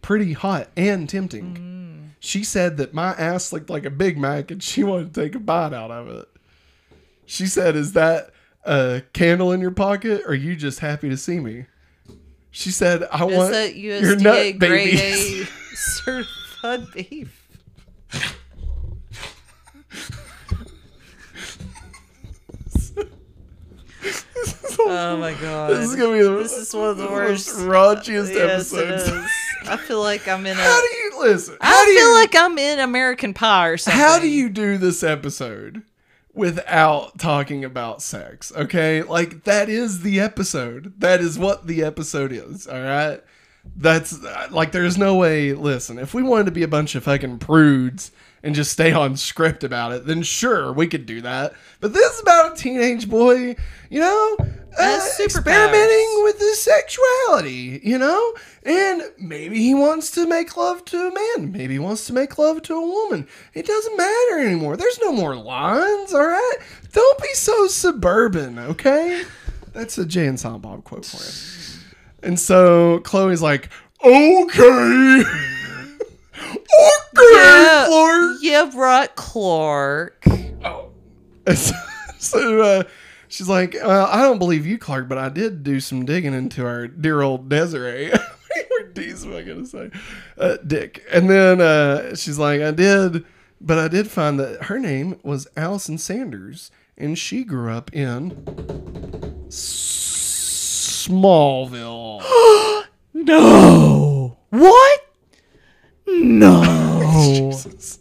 S1: pretty hot and tempting. Mm. She said that my ass looked like a Big Mac, and she wanted to take a bite out of it. She said, "Is that a candle in your pocket, or are you just happy to see me?" She said, "I
S2: Is
S1: want
S2: that
S1: your nut
S2: USDA grade
S1: babies."
S2: A certified beef? Oh my god.
S1: This is gonna be the,
S2: This is one of the
S1: most
S2: worst.
S1: raunchiest
S2: Yes, it
S1: episodes.
S2: is. I feel like I'm in a.
S1: How do you listen?
S2: I
S1: do
S2: feel
S1: you,
S2: like I'm in American Pie or something.
S1: how do you do this episode without talking about sex? Okay, like that is the episode. That is what the episode is. All right. That's uh, like there's no way. Listen, if we wanted to be a bunch of fucking prudes and just stay on script about it, then sure we could do that. But this is about a teenage boy, you know, uh, experimenting with his sexuality, you know, and maybe he wants to make love to a man, maybe he wants to make love to a woman. It doesn't matter anymore. There's no more lines. All right, don't be so suburban, okay? That's a Jay and Silent Bob quote for you. And so Chloe's like, okay. okay,
S2: Yeah,
S1: Clark.
S2: yeah, right, Clark.
S1: Oh. So uh, she's like, well, I don't believe you, Clark, but I did do some digging into our dear old Desiree. or D's, what am I going to say? Uh, Dick. And then uh, she's like, I did, but I did find that her name was Allison Sanders, and she grew up in Smallville.
S2: No. What? No.
S1: Jesus.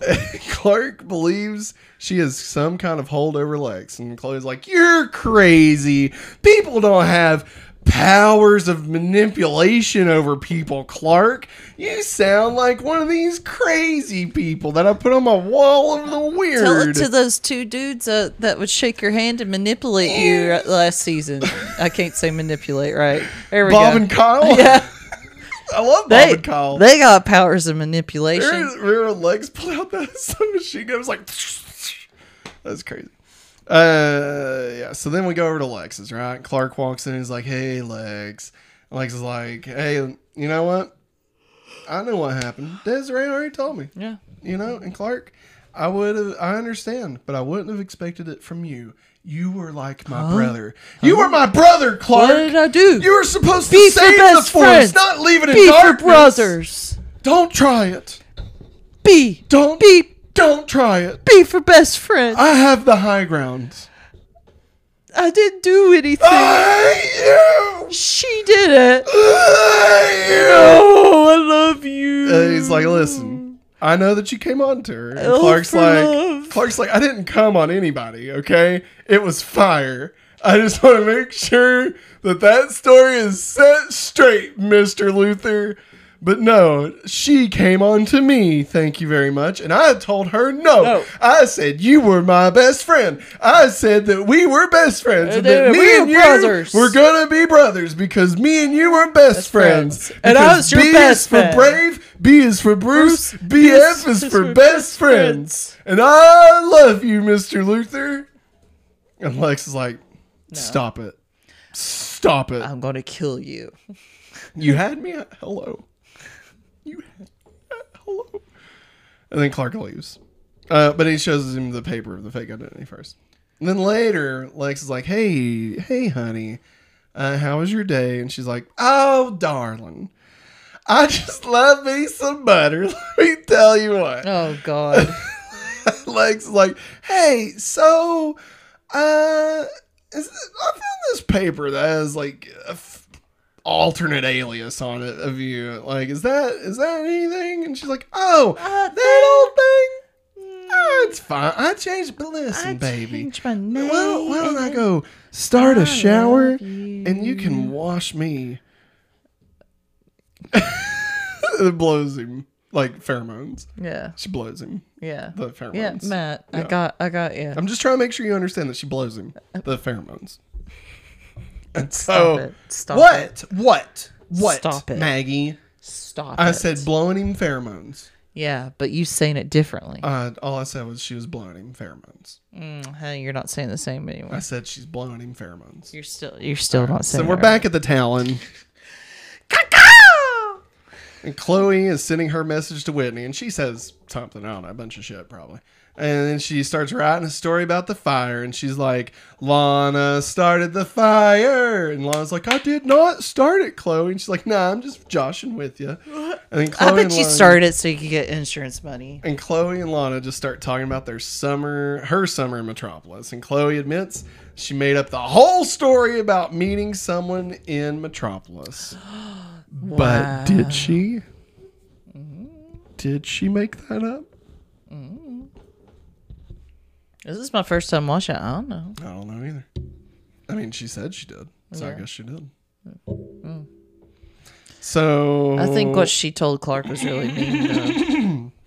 S1: Clark believes she has some kind of hold over Lex, and Chloe's like, "You're crazy. People don't have powers of manipulation over people, Clark. You sound like one of these crazy people that I put on my wall of the weird."
S2: Tell it to those two dudes uh, that would shake your hand and manipulate you last season. I can't say manipulate, right? There we
S1: Bob
S2: go.
S1: and Kyle.
S2: yeah,
S1: I love Bob
S2: they
S1: and Kyle.
S2: they got powers of manipulation.
S1: Remember Lex pull out that submachine gun? It was like, that's crazy. Uh, yeah. So then we go over to Lex's, right? Clark walks in he's like, hey, Lex. Lex is like, hey, you know what? I know what happened. Desiree already told me,
S2: Yeah.
S1: you know? And Clark, I would have, I understand, but I wouldn't have expected it from you. You were like my brother. You were my brother, Clark.
S2: What did I do?
S1: You were supposed to
S2: for
S1: save the
S2: friends.
S1: not leave it in
S2: Be
S1: darkness.
S2: brothers.
S1: Don't try it.
S2: Be.
S1: Don't
S2: Be.
S1: don't try it.
S2: Be for best friend.
S1: I have the high ground.
S2: I didn't do anything.
S1: I hate you.
S2: she did it.
S1: I hate you.
S2: Oh, I love you.
S1: And he's like, listen, I know that you came on to her. And
S2: Oh,
S1: Clark's like,
S2: love.
S1: Clark's like, I didn't come on anybody, okay? It was fire. I just want to make sure that that story is set straight, Mr. Luthor. But no, she came on to me, thank you very much. And I told her no.
S2: No.
S1: I said you were my best friend. I said that we were best friends. Uh, and
S2: And
S1: that
S2: then
S1: me
S2: we
S1: and
S2: were
S1: you
S2: brothers.
S1: were gonna be brothers because me and you were best, friends.
S2: friends. And I was your
S1: B is
S2: best
S1: for
S2: friend.
S1: brave, B is for Bruce,
S2: Bruce,
S1: BF is,
S2: is
S1: for,
S2: for
S1: best
S2: best
S1: friends. And I love you, Mr. Luthor. And Lex is like, stop it. Stop it.
S2: I'm gonna kill you.
S1: You had me at hello. You at hello. And then Clark leaves. Uh, but he shows him the paper of the fake identity first. And then later, Lex is like, hey, hey, honey, uh, how was your day? And she's like, oh, darling, I just love me some butter. Let me tell you what.
S2: Oh God.
S1: Lex is like, hey, so, uh, is it, I found this paper that has like a alternate alias on it of you. Like, is that is that anything? And she's like, oh, that old thing. Oh, it's fine. I changed, but listen, baby.
S2: my name.
S1: Well, why don't I go start a shower and you can wash me? it blows him like pheromones.
S2: Yeah.
S1: She blows him
S2: Yeah.
S1: the pheromones.
S2: Yeah, Matt. I got. I got you.
S1: I'm just trying to make sure you understand that she blows him uh, the pheromones. And
S2: Stop it. Stop
S1: what?
S2: it.
S1: What? What?
S2: Stop it.
S1: Maggie.
S2: Stop.
S1: I
S2: it.
S1: said blowing him pheromones.
S2: Yeah, but you saying it differently.
S1: Uh, all I said was she was blowing him pheromones.
S2: Mm, hey, you're not saying the same
S1: anymore.
S2: I
S1: said she's blowing him pheromones.
S2: You're still. You're still not saying.
S1: So we're
S2: it
S1: back at the Talon. And Chloe is sending her message to Whitney, and she says something, I don't know, a bunch of shit probably. And then she starts writing a story about the fire, and she's like, Lana started the fire. And Lana's like, I did not start it, Chloe. And she's like, Nah, I'm just joshing with you. And then Chloe
S2: I bet you
S1: Lana-
S2: started it so you could get insurance money.
S1: and Chloe and Lana just start talking about their summer, her summer in Metropolis. And Chloe admits she made up the whole story about meeting someone in Metropolis. But did she? Did she make that up?
S2: Is this is my first time watching. I don't know.
S1: I don't know either. I mean, she said she did, so I
S2: Yeah.
S1: guess she did. Mm. So
S2: I think what she told Clark was really mean. Though.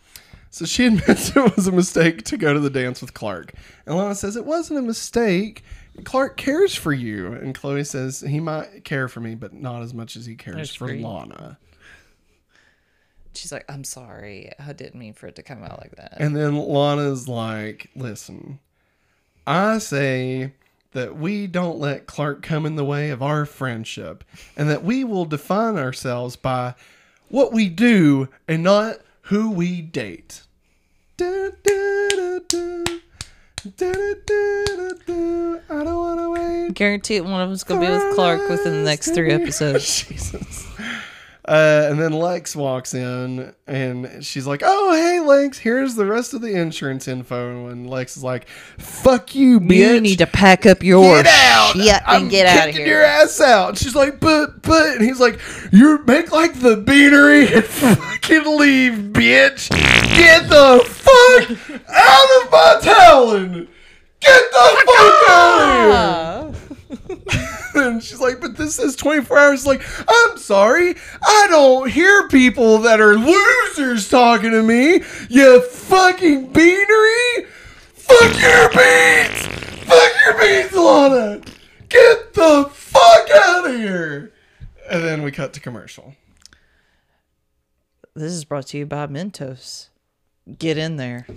S1: So she admits it was a mistake to go to the dance with Clark. And Lana says it wasn't a mistake. Clark cares for you. And Chloe says he might care for me, but not as much as he cares
S2: Cares
S1: for
S2: for you.
S1: Lana.
S2: She's like, "I'm sorry. I didn't mean for it to come out like that."
S1: And then Lana's like, listen, I say that we don't let Clark come in the way of our friendship and that we will define ourselves by what we do and not who we date. Da, da, da.
S2: Guarantee one of them's gonna be with Clark within the next three episodes.
S1: Jesus. Uh, and then Lex walks in and she's like, Oh, hey, Lex, here's the rest of the insurance info. And Lex is like, Fuck you, bitch.
S2: You need to pack up your
S1: get out.
S2: shit
S1: I'm
S2: and get out of
S1: kicking
S2: here.
S1: your ass out. And she's like, But, but. And he's like, You make like the beanery and fucking leave, bitch. Get the fuck out of my talon. Get the fuck out of here. And she's like, but this says 24 hours. Like, I'm sorry. I don't hear people that are losers talking to me. You fucking beanery. Fuck your beans. Fuck your beans, Lana. Get the fuck out of here. And then we cut to commercial.
S2: This is brought to you by Mentos. Get in there.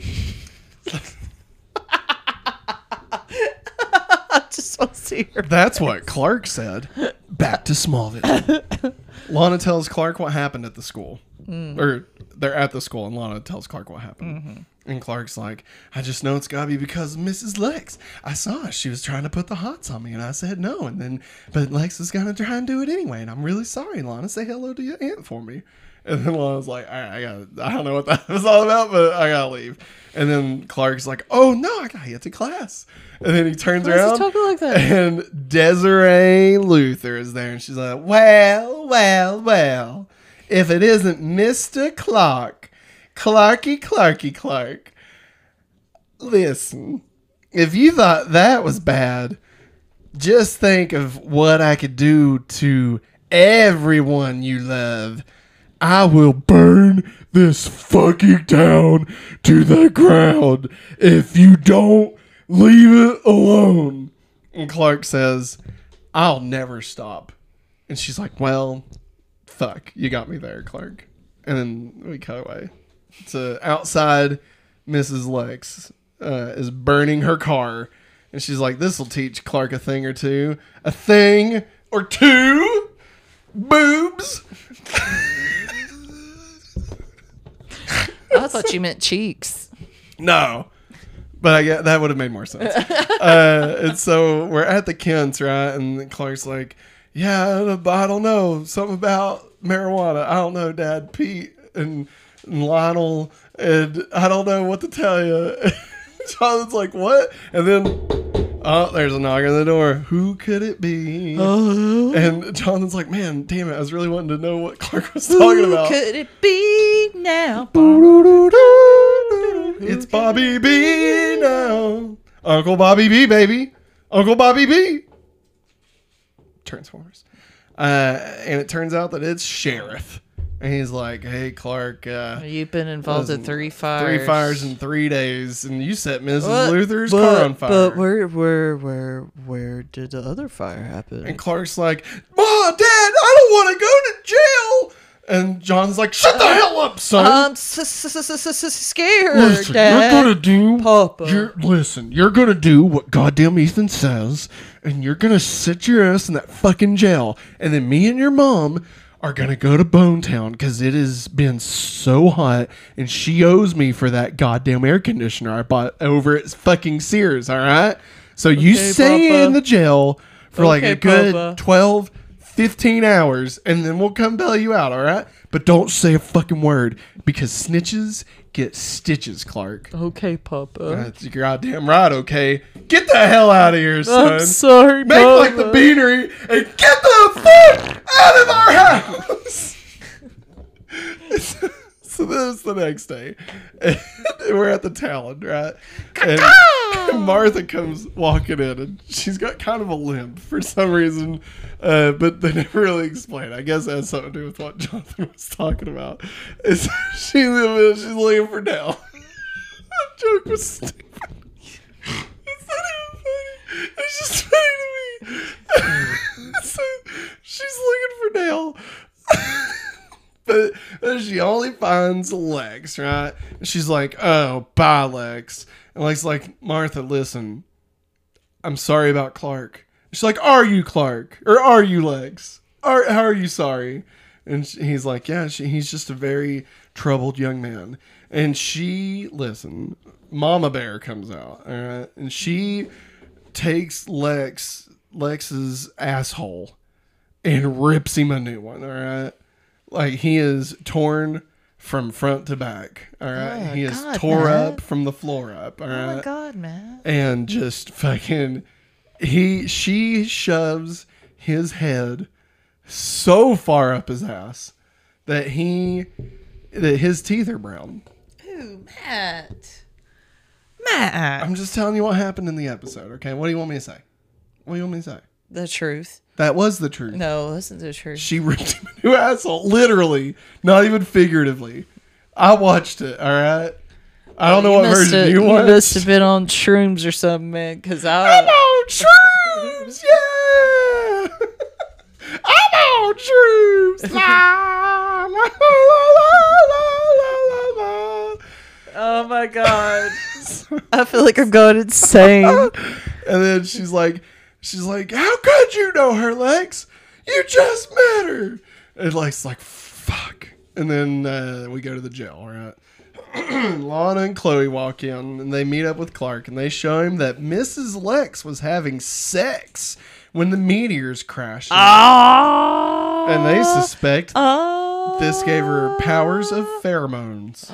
S2: I just want to see her.
S1: That's what Clark said. Back to Smallville. Lana tells Clark what happened at the school. Mm. Or they're at the school, and Lana tells Clark what happened. Mm-hmm. And Clark's like, I just know it's gotta be because of Mrs. Lex. I saw her. She was trying to put the hots on me, and I said no. And then, but Lex is gonna try and do it anyway. And I'm really sorry, Lana. Say hello to your aunt for me. And then Lana's like, all right, I got I don't know what that was all about, but I gotta leave. And then Clark's like, oh no, I gotta get to class. And then he turns
S2: Why
S1: around
S2: talking like that?
S1: and Desiree Luthor is there, and she's like, well, well, well, if it isn't Mr. Clark, Clarky Clarky Clark. Listen, if you thought that was bad, just think of what I could do to everyone you love. I will burn this fucking town to the ground if you don't leave it alone. And Clark says, I'll never stop. And she's like, Well, fuck, you got me there, Clark. And then we cut away to outside. Mrs. Lex uh, is burning her car. And she's like, This will teach Clark a thing or two. A thing or two? Boobs?
S2: I thought you meant cheeks.
S1: No. But I get that would have made more sense. uh, and so we're at the Kents, right? And Clark's like, "Yeah, I don't know, something about marijuana. I don't know, Dad, Pete and, and Lionel, and I don't know what to tell you." Jonathan's like, "What?" And then, oh, there's a knock on the door. Who could it be? And Jonathan's like, "Man, damn it! I was really wanting to know what Clark was talking
S2: Who
S1: about."
S2: could it be
S1: Bobby B now. Uncle Bobby B, baby. Uncle Bobby B. Transformers. Uh, and it turns out that it's Sheriff. And he's like, hey, Clark, uh,
S2: You've been involved in three fires.
S1: three fires in three days, and you set Mrs.
S2: What?
S1: Luthor's
S2: but,
S1: car on fire.
S2: But where, where, where, where did the other fire happen?
S1: and Clark's like, Ma, Dad, I don't want to go to. And John's like, shut the hell up, son.
S2: Um, I'm s- scared.
S1: Listen,
S2: Dad.
S1: you're gonna do
S2: Papa.
S1: You're, listen, you're gonna do what goddamn Ethan says, and you're gonna sit your ass in that fucking jail, and then me and your mom are gonna go to Bone Town because it has been so hot, and she owes me for that goddamn air conditioner I bought over at fucking Sears. All right, so you
S2: Okay,
S1: stay
S2: Papa.
S1: in the jail for like a good
S2: Papa.
S1: 12, 15 hours, and then we'll come bail you out. All right, but don't say a fucking word because snitches get stitches, Clark.
S2: Okay, Papa.
S1: That's your goddamn right, okay? Get the hell out of here, son.
S2: I'm sorry,
S1: Make
S2: Papa.
S1: like the beanery and get the fuck out of our house. so this is the next day. And we're at the Talon, right? And Martha comes walking in and she's got kind of a limp for some reason. Uh, but they never really explain. I guess it has something to do with what Jonathan was talking about. Is she's, she's looking for Dell. that joke was stupid. It's not even funny. It's just funny to me. so she's looking for Dale. But she only finds Lex, right? And she's like, oh, bye, Lex. And Lex like, Martha, listen, I'm sorry about Clark. She's like, are you Clark? Or are you Lex? Are, how are you sorry? And sh- he's like, yeah, she, he's just a very troubled young man. And she, listen, Mama Bear comes out, all right? And she takes Lex, Lex's asshole and rips him a new one, all right? Like he is torn from front to back, all right?
S2: Oh,
S1: he is
S2: God,
S1: tore
S2: man.
S1: up from the floor up, all
S2: Oh my god, man.
S1: and just fucking he she shoves his head so far up his ass that he that his teeth are brown.
S2: Ooh, Matt. Matt.
S1: I'm just telling you what happened in the episode, okay? What do you want me to say? What do you want me to say?
S2: the truth.
S1: That was the truth.
S2: No, listen to the truth.
S1: She ripped new asshole, literally, not even figuratively. I watched it, all right? I don't know what version
S2: have-
S1: you
S2: You
S1: watched.
S2: must have been on shrooms or something, man. Because
S1: I'm
S2: I.
S1: on shrooms, yeah. I'm on shrooms. La, la, la, la, la, la, la.
S2: Oh my god. I feel like I'm going insane.
S1: And then she's like, she's like, how could you know her, Lex? You just met her. And Lex like, fuck. And then uh, we go to the jail, right? Lana and Chloe walk in and they meet up with Clark and they show him that Mrs. Lex was having sex when the meteors crashed.
S2: Ah.
S1: and they suspect
S2: Ah.
S1: this gave her powers of pheromones.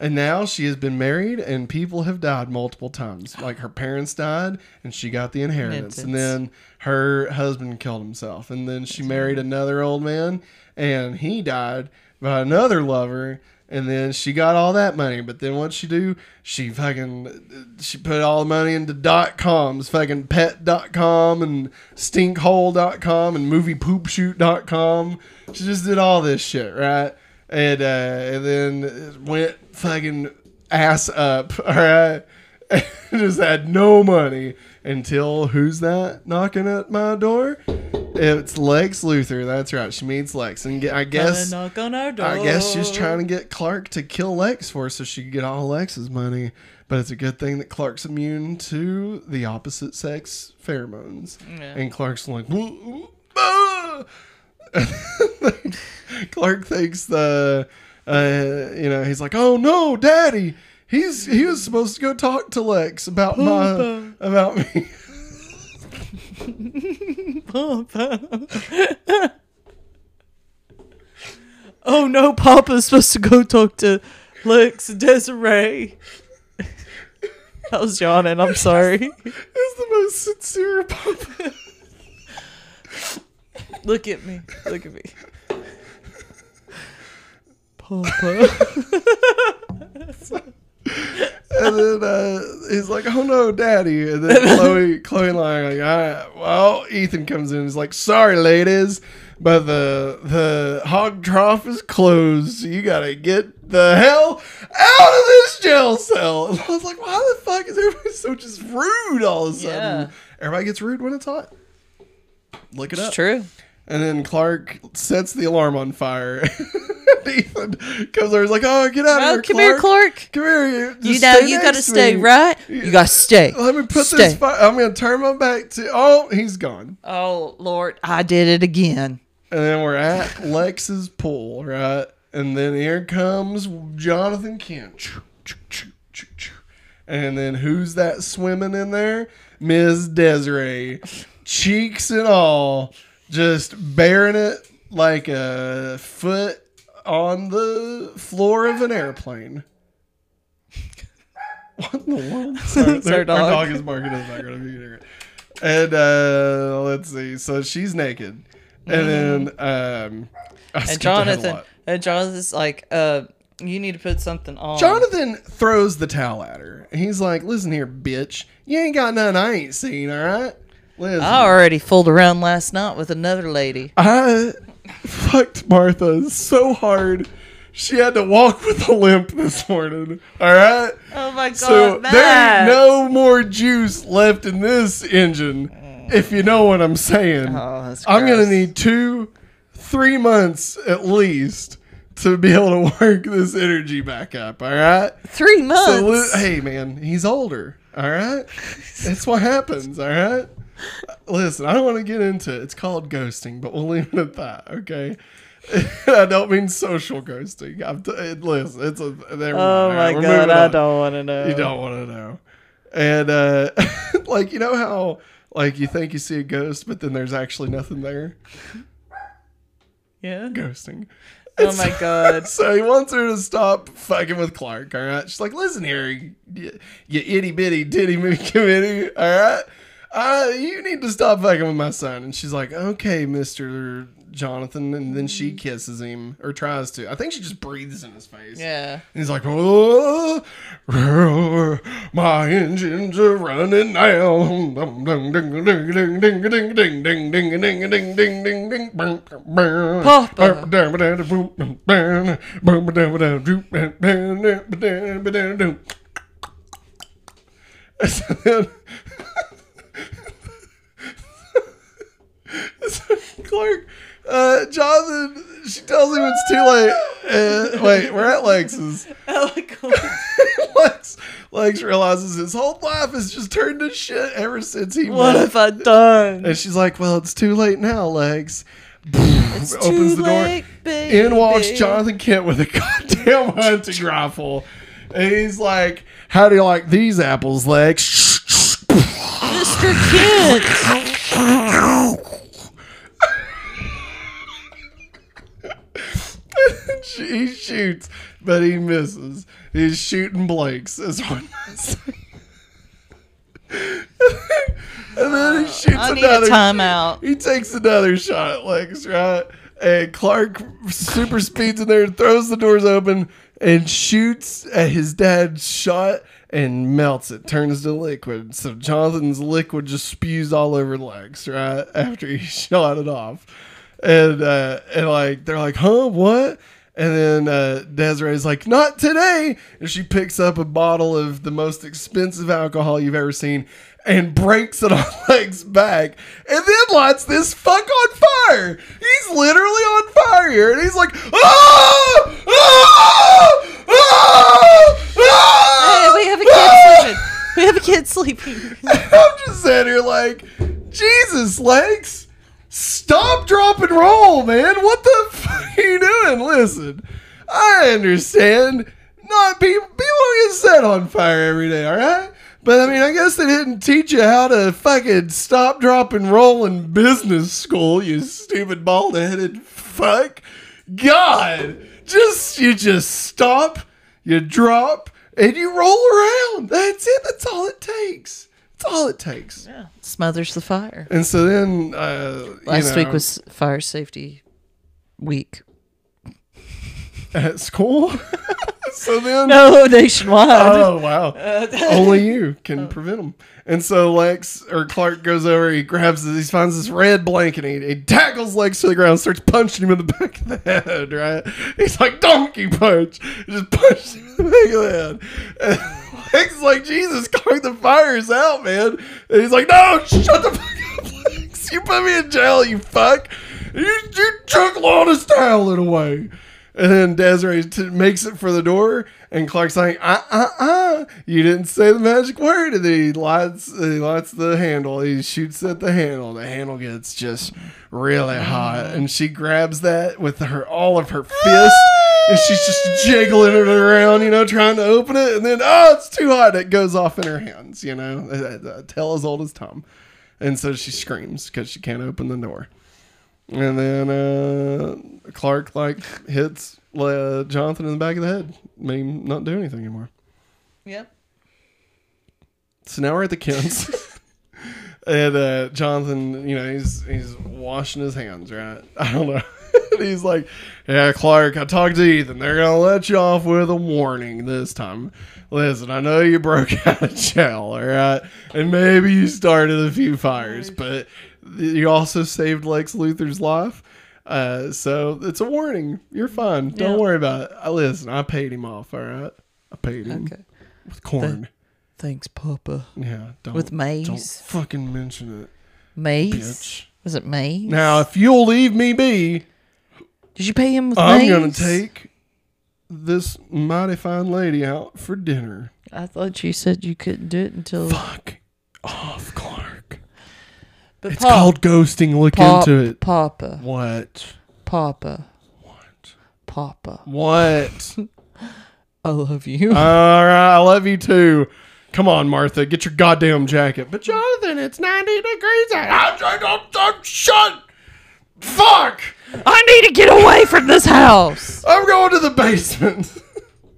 S1: And now she has been married and people have died multiple times. Like her parents died and she got the inheritance. And then her husband killed himself. And then she married another old man and he died by another lover. And then she got all that money. But then what she do? She fucking she put all the money into dot coms, fucking pet.com and stinkhole.com and moviepoopshoot.com. She just did all this shit, right? And uh, and then went fucking ass up. All right, and just had no money until who's that knocking at my door? It's Lex Luthor. That's right. She meets Lex, and I guess
S2: knock on our door.
S1: I guess she's trying to get Clark to kill Lex for her so she can get all Lex's money. But it's a good thing that Clark's immune to the opposite sex pheromones.
S2: Yeah.
S1: And Clark's like, "Ah!" Clark thinks the, uh, you know, he's like, oh no, Daddy, he's he was supposed to go talk to Lex about my about me.
S2: oh no, Papa's supposed to go talk to Lex Desiree. that was John, and I'm sorry.
S1: It's the most sincere papa.
S2: Look at me. Look at me. Papa.
S1: And then uh, he's like, "Oh no, Daddy!" And then Chloe, Chloe and like, "Ah, "Well," Ethan comes in. and He's like, "Sorry, ladies, but the the hog trough is closed. So you gotta get the hell out of this jail cell." And I was like, "Why the fuck is everybody so just rude all of a sudden?"
S2: Yeah.
S1: Everybody gets rude when it's hot. Look it
S2: It's
S1: up.
S2: true.
S1: And then Clark sets the alarm on fire. Ethan comes over. He's like, "Oh, get out of
S2: Oh,
S1: here,
S2: come here, Clark.
S1: Come here. You,
S2: You know you gotta
S1: to
S2: stay,
S1: me.
S2: right? You gotta stay.
S1: Let me put
S2: Stay.
S1: this fire. I'm going to turn my back to. Oh, he's gone.
S2: Oh Lord, I did it again.
S1: And then we're at Lex's pool, right? And then here comes Jonathan Kent. And then who's that swimming in there? Ms. Desiree. Cheeks and all. Just bearing it like a foot on the floor of an airplane. What in the world? Sorry,
S2: our
S1: our,
S2: dog.
S1: dog is barking in the background. if you can hear it. And uh, let's see. So she's naked. And then um, I
S2: And Jonathan, and Jonathan's like, uh, you need to put something on.
S1: Jonathan throws the towel at her. He's like, "Listen here, bitch. You ain't got nothing I ain't seen. All right. Listen,
S2: I already fooled around last night with another lady.
S1: I fucked Martha so hard. She had to walk with a limp this morning. All right.
S2: Oh my god,
S1: So
S2: Matt.
S1: there ain't no more juice left in this engine, if you know what I'm saying.
S2: Oh,
S1: I'm gonna need two, three months at least to be able to work this energy back up. All right.
S2: three months.
S1: So hey, man, he's older. All right. That's what happens. All right. Listen, I don't want to get into it. It's called ghosting, but we'll leave it at that. Okay. I don't mean social ghosting. I'm t- it- listen, it's a. There,
S2: oh
S1: right,
S2: my god, I
S1: on.
S2: don't want to know.
S1: You don't want to know. And uh like you know how like you think you see a ghost, but then there's actually nothing there.
S2: Yeah.
S1: Ghosting.
S2: Oh my god.
S1: So he wants her to stop fucking with Clark. All right. She's like, listen here, you, you itty bitty movie committee. All right. Uh, you need to stop fucking with my son. And she's like, okay, Mister Jonathan. And then she kisses him or tries to. I think she just breathes in his face.
S2: Yeah.
S1: And he's like, oh, my engines are running now. Ding, Clark, uh, Jonathan, she tells him it's too late. Uh, wait, we're at Lex's. Lex, Lex realizes his whole life has just turned to shit ever since he
S2: what
S1: met.
S2: have I done?
S1: And she's like, "Well, it's too late now, Lex.
S2: It's
S1: opens the door.
S2: late.
S1: In walks Jonathan Kent with a goddamn hunting rifle. And he's like, How do you like these apples, Lex?
S2: Mr. Kent.
S1: he shoots, but he misses. He's shooting blanks. Is what I say. and then he shoots
S2: I
S1: another.
S2: timeout.
S1: He takes another shot at Lex, right? And Clark super speeds in there, throws the doors open, and shoots at his dad's shot and melts it, turns to liquid. So Jonathan's liquid just spews all over Lex, right? After he shot it off. And uh and like they're like, huh, what? And then uh, Desiree's like, not today. And she picks up a bottle of the most expensive alcohol you've ever seen and breaks it on Lex's back and then lights this fuck on fire. He's literally on fire here. And he's like, ah! Ah! Ah! Ah!
S2: Hey, we have a kid sleeping. We have a kid sleeping.
S1: I'm just sitting here like, Jesus, Lex, stop, drop, and roll, man. What the fuck are you Listen, I understand. Not people, people don't get set on fire every day, all right? But I mean, I guess they didn't teach you how to fucking stop, drop, and roll in business school, you stupid bald headed fuck. God, just you just stop, you drop, and you roll around. That's it. That's all it takes. That's all it takes.
S2: Yeah. Smothers the fire.
S1: And so then, uh, you
S2: Last
S1: know,
S2: week was fire safety week.
S1: At school. so then,
S2: No, nationwide.
S1: oh wow, uh, only you can oh. prevent them. And so Lex or Clark goes over, he grabs he finds this red blanket, and he, he tackles Lex to the ground, starts punching him in the back of the head. Right? He's like donkey punch, he just punched him in the back of the head. And Lex is like, Jesus, Clark, the fire's out, man. And he's like, No, shut the fuck up, Lex. You put me in jail, you fuck. You, you took Lana's Talon away. And then Desiree t- makes it for the door, and Clark's like, uh, uh, uh, you didn't say the magic word. And then he lights, he lights the handle. He shoots at the handle. The handle gets just really hot, and she grabs that with her all of her fist, and she's just jiggling it around, you know, trying to open it. And then, oh, it's too hot. It goes off in her hands, you know, a as old as Tom. And so she screams because she can't open the door. And then uh, Clark like hits uh, Jonathan in the back of the head, made him not do anything anymore.
S2: Yep.
S1: So now we're at the Kents, and uh, Jonathan, you know, he's he's washing his hands, right? I don't know. And he's like, "Yeah, Clark, I talked to Ethan. They're gonna let you off with a warning this time. Listen, I know you broke out of jail, all right, and maybe you started a few fires, but you also saved Lex Luthor's life." Uh, so it's a warning. You're fine. Don't
S2: Yeah.
S1: worry about it. I listen. I paid him off. All right. I paid him
S2: Okay.
S1: with corn.
S2: Thanks, Papa.
S1: yeah. Don't
S2: With maize.
S1: Don't fucking mention it,
S2: Maize.
S1: bitch.
S2: Was it maize?
S1: Now, if you'll leave me be,
S2: Did you pay him with
S1: I'm
S2: maize?
S1: gonna take this mighty fine lady out for dinner.
S2: I thought you said you couldn't do it until.
S1: Fuck off.
S2: But
S1: It's called ghosting. Look
S2: Pop-
S1: into it.
S2: Papa.
S1: What?
S2: Papa.
S1: What?
S2: Papa.
S1: What?
S2: I love you.
S1: All right, I love you too. Come on, Martha, get your goddamn jacket. But Jonathan, it's 90 degrees out. To I'm shut. Fuck!
S2: I need to get away from this house.
S1: I'm going to the basement.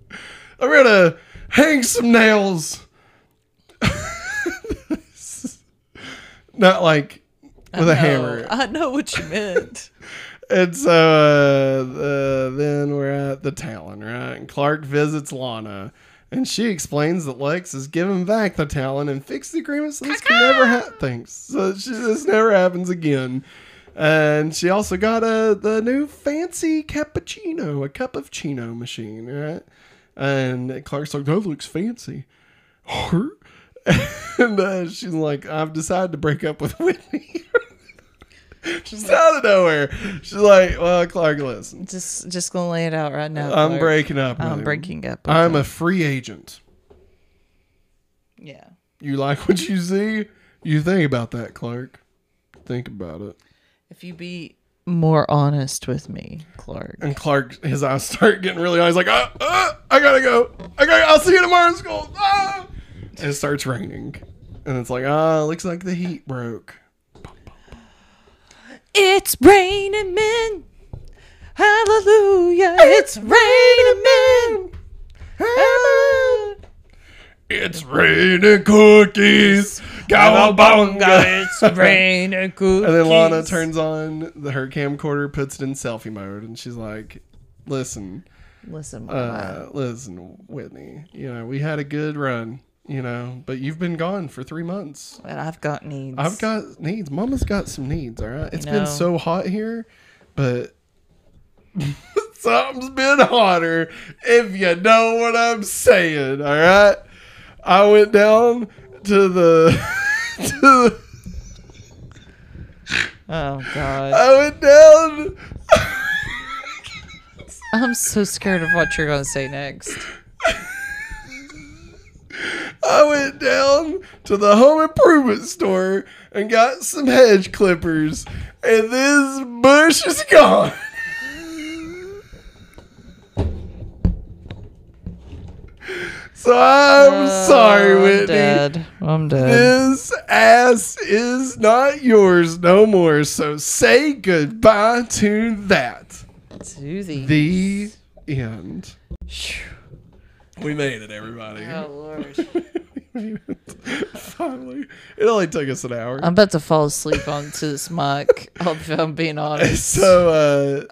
S1: I'm gonna hang some nails. Not like with a hammer.
S2: I know what you meant.
S1: And so uh, uh, then we're at the Talon, right? And Clark visits Lana. And she explains that Lex has given back the Talon and fixed the agreement so this can never happen. Thanks. So she, this never happens again. And she also got a the new fancy cappuccino, a cup of chino machine, right? And Clark's like, that looks fancy. and uh, she's like, I've decided to break up with Whitney. She's out of nowhere. She's like, well, Clark, listen.
S2: Just, just gonna lay it out right now.
S1: I'm
S2: Clark.
S1: breaking up.
S2: I'm
S1: him.
S2: breaking up. with
S1: I'm
S2: him.
S1: a free agent.
S2: yeah.
S1: You like what you see? You think about that, Clark. Think about it.
S2: If you be more honest with me, Clark.
S1: And Clark, his eyes start getting really high. He's like, ah, I gotta go. I gotta, I'll see you tomorrow in school. Ah! It starts raining. And it's like, ah, looks like the heat broke.
S2: It's raining men. Hallelujah. It's raining men. Hallelujah.
S1: It's raining cookies. Cowabunga.
S2: It's raining cookies.
S1: And then Lana turns on the, her camcorder, puts it in selfie mode, and she's like, listen,
S2: Listen,
S1: uh, listen, Whitney, you know, we had a good run, you know, but you've been gone for three months.
S2: and I've got needs.
S1: I've got needs. Mama's got some needs, all right? It's
S2: know.
S1: been so hot here, but something's been hotter, if you know what I'm saying, all right? I went down to the. to the
S2: Oh God.
S1: I went down.
S2: I'm so scared of what you're gonna say next.
S1: I went down to the home improvement store and got some hedge clippers, and this bush is gone. So I'm oh, sorry,
S2: Oh, I'm
S1: Whitney.
S2: dead. I'm dead.
S1: This ass is not yours no more. So say goodbye to that.
S2: To the.
S1: The end. We made it, everybody.
S2: Oh Lord.
S1: Finally, it only took us an hour.
S2: I'm about to fall asleep onto this mic. If I'm being honest.
S1: so,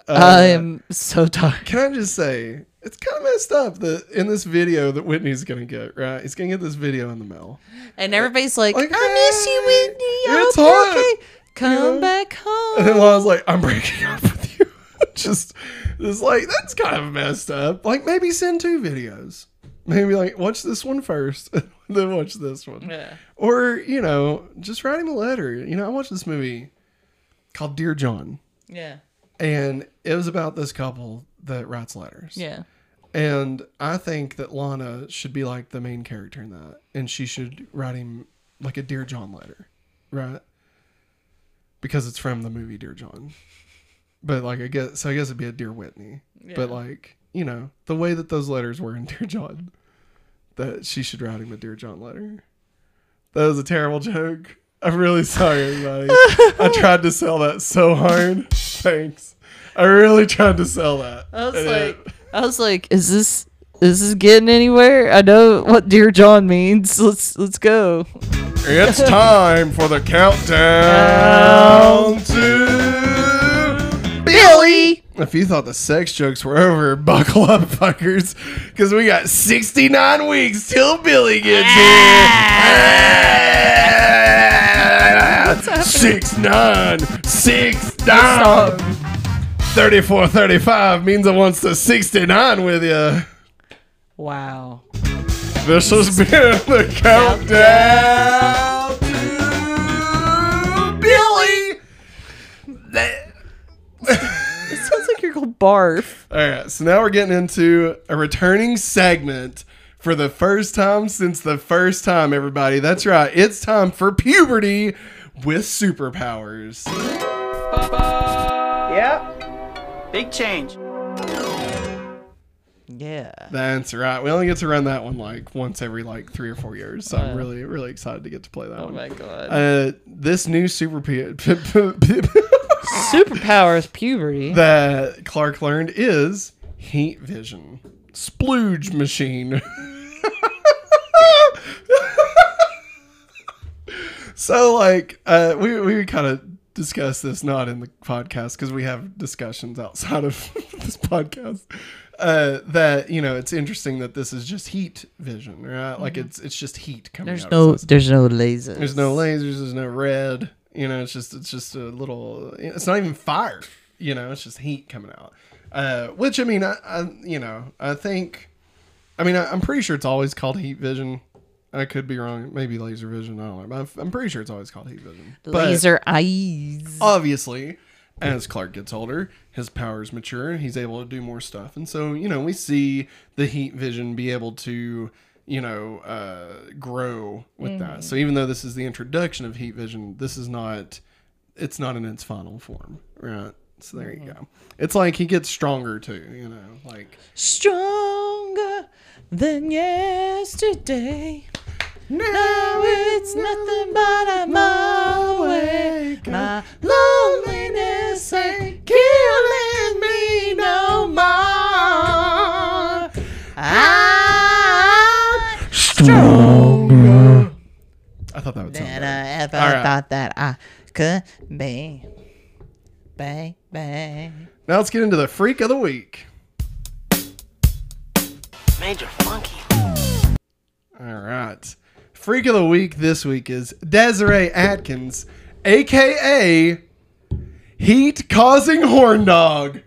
S1: uh, uh,
S2: I am so tired.
S1: Can I just say it's kind of messed up that in this video that Whitney's gonna get right, he's gonna get this video in the mail.
S2: And everybody's like,
S1: Like,
S2: I miss you, Whitney. I
S1: it's
S2: hope you're okay. Come
S1: know?
S2: back home.
S1: And then Lana's like, "I'm breaking up with you." just, it's like that's kind of messed up. Like maybe send two videos. Maybe like watch this one first, then watch this one.
S2: yeah.
S1: Or you know, just write him a letter. You know, I watched this movie called Dear John.
S2: Yeah.
S1: and it was about this couple that writes letters.
S2: Yeah.
S1: And I think that Lana should be like the main character in that, and she should write him like a Dear John letter, right? Because it's from the movie Dear John. But like I guess, so I guess it'd be a Dear Whitney. But like you know the way that those letters were in Dear John, that she should write him a Dear John letter. That was a terrible joke. I'm really sorry, everybody. I tried to sell that so hard. Thanks. I really tried to sell that.
S2: I was
S1: And
S2: like,
S1: it-
S2: I was like, is this is this getting anywhere? I know what Dear John means. Let's let's go.
S1: It's time for the countdown If you thought the sex jokes were over, buckle up, fuckers, because we got 69 weeks till Billy gets here. Ah! Six nine, six nine. 34 35 means it wants to 69 with you.
S2: Wow.
S1: This has been the countdown to Billy.
S2: It sounds like you're gonna barf.
S1: All right, so now we're getting into a returning segment for the first time since the first time, everybody. That's right, it's time for puberty with superpowers.
S3: Yep. Big change.
S2: Yeah.
S1: That's right. We only get to run that one like once every like three or four years. So I'm really, really excited to get to play that
S2: Oh
S1: one.
S2: my god.
S1: Uh, this new super p-
S2: Superpowers puberty.
S1: that Clark learned is heat vision. Splooge machine. so like uh we we kind of discussed this not in the podcast because we have discussions outside of this podcast. Uh, that you know, it's interesting that this is just heat vision, right? Like it's it's just heat coming.
S2: There's
S1: out
S2: no there's no lasers.
S1: There's no lasers. There's no red. You know, it's just it's just a little. It's not even fire. You know, it's just heat coming out. Uh, which I mean, I, I you know I think, I mean I, I'm pretty sure it's always called heat vision. I could be wrong. Maybe laser vision. I don't know. But I'm, pretty sure it's always called heat vision. But
S2: laser eyes.
S1: obviously, as Clark gets older, his powers mature. He's able to do more stuff, and so you know we see the heat vision be able to you know uh, grow with that. So even though this is the introduction of heat vision, this is not it's not in its final form, right? So there you go. It's like he gets stronger too. You know, like
S2: Stronger than yesterday. Now it's nothing but a mile away. My loneliness ain't killing stronger
S1: I thought that would sound
S2: than
S1: better.
S2: I ever
S1: All right.
S2: thought that I could be. Bang, bang.
S1: Now let's get into the freak of the week.
S3: Major Funky.
S1: All right. Freak of the week this week is Desiree Atkins, aka Heat Causing Horn Dog.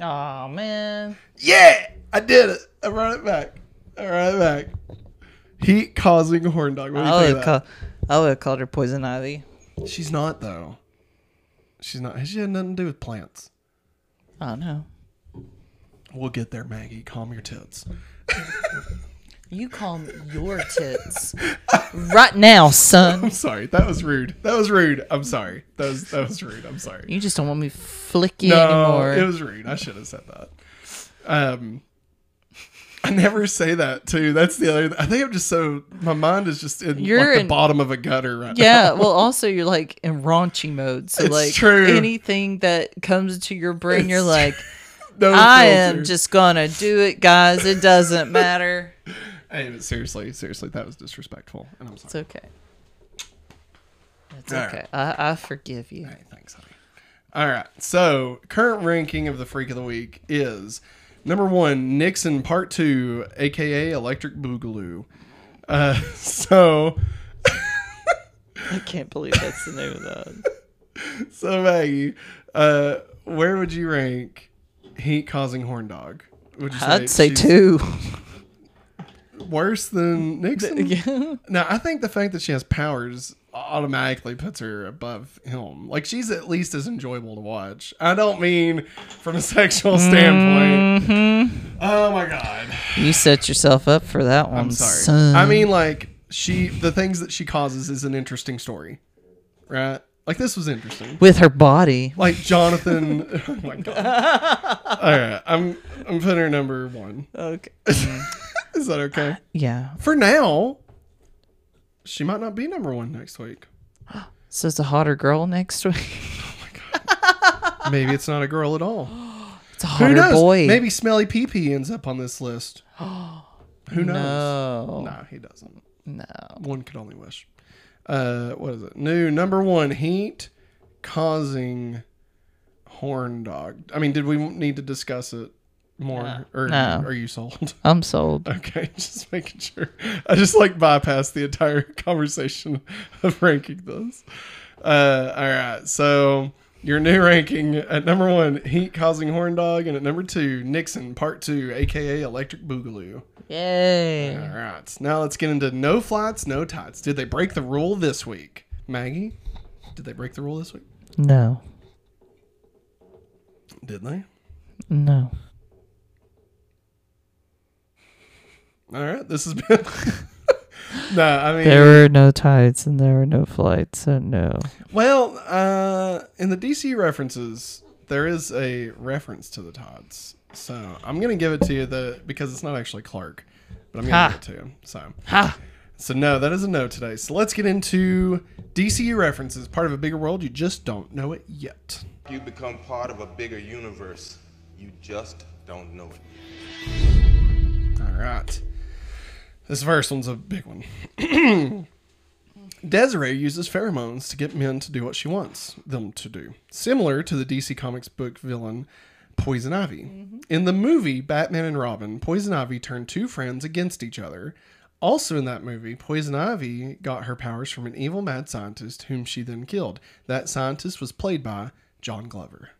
S2: Oh man.
S1: Yeah, I did it. I brought it back. I brought back. Heat Causing Horn Dog. What do you
S2: I
S1: think
S2: would
S1: of
S2: call,
S1: that?
S2: I would have called her poison ivy.
S1: She's not though. She's not. Has she had nothing to do with plants.
S2: I don't know.
S1: We'll get there, Maggie. Calm your tits.
S2: You calm your tits right now, son.
S1: I'm sorry. That was rude. That was rude. I'm sorry. That was that was rude. I'm sorry.
S2: You just don't want me to flick you
S1: No,
S2: anymore.
S1: it was rude. I should have said that. Um, I never say that too. That's the other. I think I'm just so. My mind is just in
S2: You're
S1: like the
S2: in-
S1: bottom of a gutter right
S2: yeah,
S1: now.
S2: well, also you're like in raunchy mode, so
S1: It's
S2: like
S1: true.
S2: anything that comes into your brain, you're
S1: It's
S2: like,
S1: No
S2: I am just gonna do it, guys. It doesn't matter.
S1: Hey, but seriously, seriously, that was disrespectful, and I'm sorry.
S2: It's okay. It's
S1: All right.
S2: okay. I, I forgive you.
S1: Hey, thanks, honey. All right. So, current ranking of the freak of the week is number one, Nixon Part Two, aka Electric Boogaloo. Uh, so,
S2: I can't believe that's the name of that.
S1: so Maggie, uh, where would you rank Heat Causing Horn Dog? Would you
S2: I'd say two.
S1: Worse than Nixon?
S2: yeah.
S1: Now, I think the fact that she has powers automatically puts her above him. Like, she's at least as enjoyable to watch. I don't mean from a sexual standpoint.
S2: Mm-hmm.
S1: Oh my god.
S2: You set yourself up for that one.
S1: I'm sorry.
S2: son.
S1: I mean, like, she, the things that she causes is an interesting story, right? Like, this was interesting.
S2: with her body.
S1: Like, Jonathan. oh my god. All right. I'm, I'm putting her number one.
S2: Okay.
S1: Is that okay?
S2: Yeah.
S1: For now, she might not be number one next week.
S2: So it's a hotter girl next week. Oh my god.
S1: Maybe it's not a girl at all.
S2: It's a
S1: Who
S2: hotter
S1: knows?
S2: boy.
S1: Maybe Smelly Pee Pee ends up on this list. Who knows?
S2: No.
S1: No, he doesn't.
S2: No.
S1: One could only wish. Uh, what is it? New number one heat causing horn dog. I mean, did we need to discuss it more,
S2: No.
S1: or
S2: No.
S1: are you sold?
S2: I'm sold.
S1: Okay, just making sure. I just like bypassed the entire conversation of ranking those. Uh, all right, so your new ranking at number one, Heat Causing Horn Dog, and at number two, Nixon Part Two, aka Electric Boogaloo.
S2: Yay.
S1: All right, now let's get into no flights, no tights. Did they break the rule this week, Maggie? Did they break the rule this week?
S2: No.
S1: Did they?
S2: No.
S1: All right, this has been. no, I mean
S2: There were no tights and there were no flights, so no.
S1: Well, uh, in the DC references, there is a reference to the Todds. So I'm gonna give it to you the because it's not actually Clark, but I'm gonna
S2: Ha.
S1: give it to you. So
S2: Ha!
S1: so no, that is a no today. So let's get into DCU references, part of a bigger world. You just don't know it yet.
S4: You become part of a bigger universe. You just don't know it.
S1: All right. This first one's a big one. Desiree uses pheromones to get men to do what she wants them to do, similar to the DC Comics book villain Poison Ivy. Mm-hmm. In the movie Batman and Robin, Poison Ivy turned two friends against each other. Also in that movie, Poison Ivy got her powers from an evil mad scientist whom she then killed. That scientist was played by John Glover.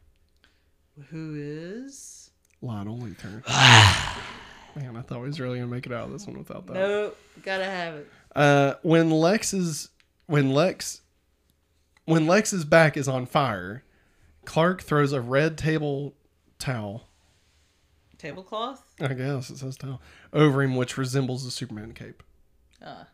S2: Who is?
S1: Lionel Luthor. Man, I thought we was really gonna make it out of this one without that.
S2: Nope. Gotta have it.
S1: Uh, when Lex is when Lex when Lex's back is on fire, Clark throws a red table towel.
S2: Tablecloth?
S1: I guess it says towel over him, which resembles the Superman cape.
S2: Ah.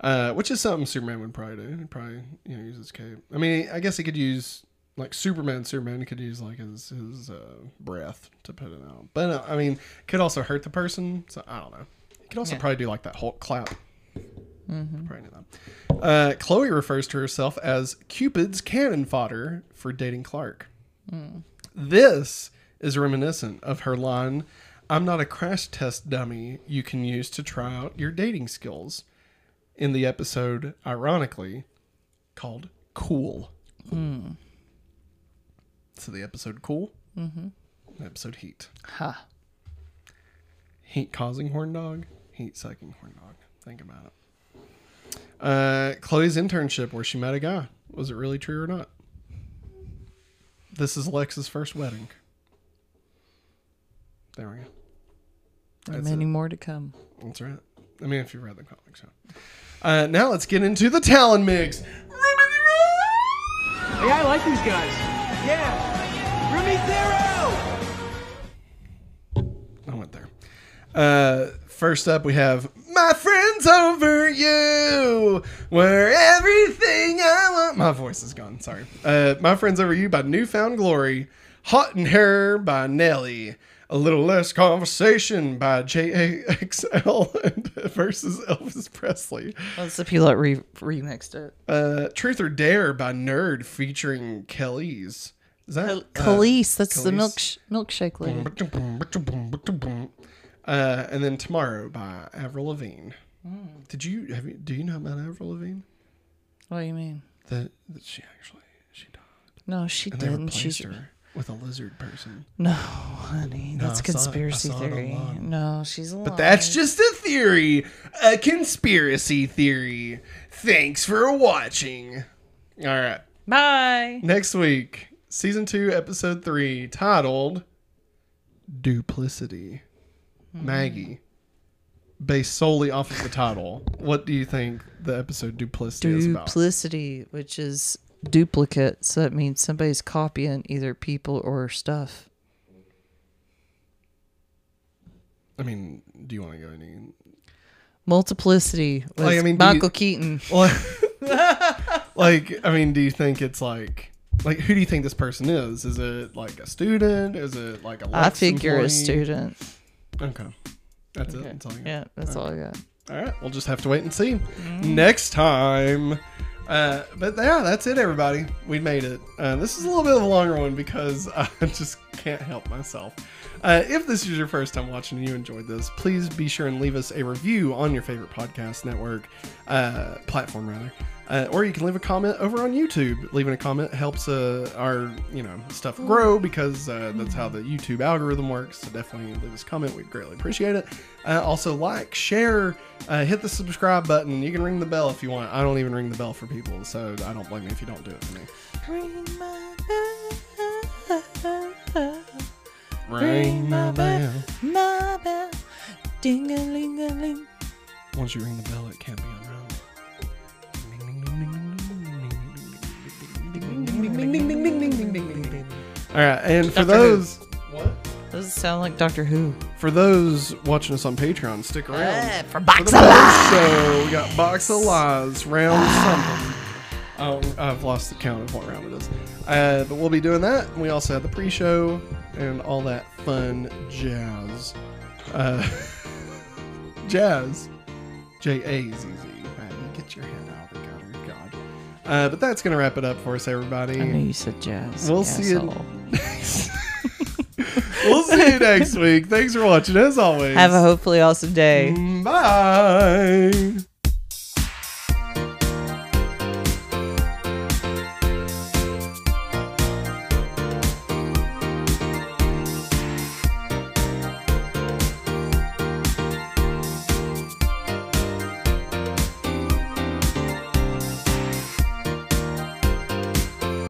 S1: Uh, which is something Superman would probably do. He'd probably you know use his cape. I mean, I guess he could use like Superman. Superman could use like his his uh, breath to put it out, but uh, I mean, could also hurt the person. So I don't know. He could also
S2: Yeah.
S1: probably do like that Hulk clap. Probably do that. Uh, Chloe refers to herself as Cupid's cannon fodder for dating Clark. This is reminiscent of her line, I'm not a crash test dummy you can use to try out your dating skills, in the episode, ironically, called Cool. So the episode Cool, mm-hmm. the episode Heat.
S2: Ha.
S1: Heat causing horn dog, heat sucking horn dog. Think about it. Uh, Chloe's internship where she met a guy. Was it really true or not? This is Lex's first wedding. There we go. That's
S2: Many
S1: it.
S2: more to come.
S1: That's right. I mean, if you read the comics, yeah. Uh, now let's get into the Talon mix.
S5: Hey, I like these guys. Yeah. Rumi Zero!
S1: I went there. Uh, first up, we have My Friends Over You, where everything I want. My voice is gone, sorry. Uh, My Friends Over You by New Found Glory, Hot in Herre by Nelly, A Little Less Conversation by JXL and versus Elvis Presley,
S2: That's the people that re- remixed it.
S1: uh, Truth or Dare by N.E.R.D featuring Kelis. Is that uh,
S2: Kelis, that's the milk milkshake lady.
S1: Uh, and then tomorrow by Avril Lavigne.
S2: Hmm.
S1: Did you have you do you know about Avril Lavigne?
S2: What do you mean?
S1: That, that she actually she died.
S2: No, she
S1: And they
S2: didn't.
S1: replaced
S2: She's
S1: her with a lizard person.
S2: no, honey. That's
S1: I saw it- I
S2: conspiracy
S1: saw it
S2: theory.
S1: online.
S2: No, she's alive.
S1: But that's just a theory, a conspiracy theory. Thanks for watching. All right.
S2: bye.
S1: Next week, season two, episode three, titled Duplicity. Hmm. Maggie. Based solely off of the title, what do you think the episode Duplicity is about?
S2: Duplicity, which is duplicate, so that means somebody's copying either people or stuff.
S1: I mean, do you want to go any?
S2: Multiplicity with
S1: Like, I mean, do you-
S2: Michael Keaton.
S1: like, I mean, do you think it's like, like, who do you think this person is? Is it like a student? Is it like a?
S2: I figure a
S1: employee?
S2: student.
S1: Okay, that's it. That's all.
S2: Yeah, that's all I got.
S1: All right, we'll just have to wait and see next time. Uh, but yeah, that's it, everybody. We made it. Uh, this is a little bit of a longer one because I just can't help myself. Uh, if this is your first time watching and you enjoyed this, please be sure and leave us a review on your favorite podcast network, uh, platform rather. Uh, or you can leave a comment over on YouTube. Leaving a comment helps uh, our you know stuff grow because uh, that's how the YouTube algorithm works. So definitely leave us a comment. We'd greatly appreciate it. Uh, also like, share, uh, hit the subscribe button. You can ring the bell if you want. I don't even ring the bell for people, so I don't blame you if you don't do it for me. Ring my bell.
S2: Ring my bell, ding a ling a ling.
S1: Once you ring the bell, it can't be unrung. All right, and for those
S2: Does it sound like Doctor Who?
S1: for those watching us on Patreon, stick around.
S2: for
S1: For
S2: Box of
S1: post show, we got Box of Lies, round something. Oh, I've lost the count of what round it is. Uh, but we'll be doing that. We also have the pre-show and all that fun jazz. Uh, jazz. J A Z Z. Get your head Uh, but that's gonna wrap it up for us, everybody.
S2: I knew you said jazz.
S1: We'll see you- we'll see you next week. Thanks for watching, as always.
S2: Have a hopefully awesome day.
S1: Bye.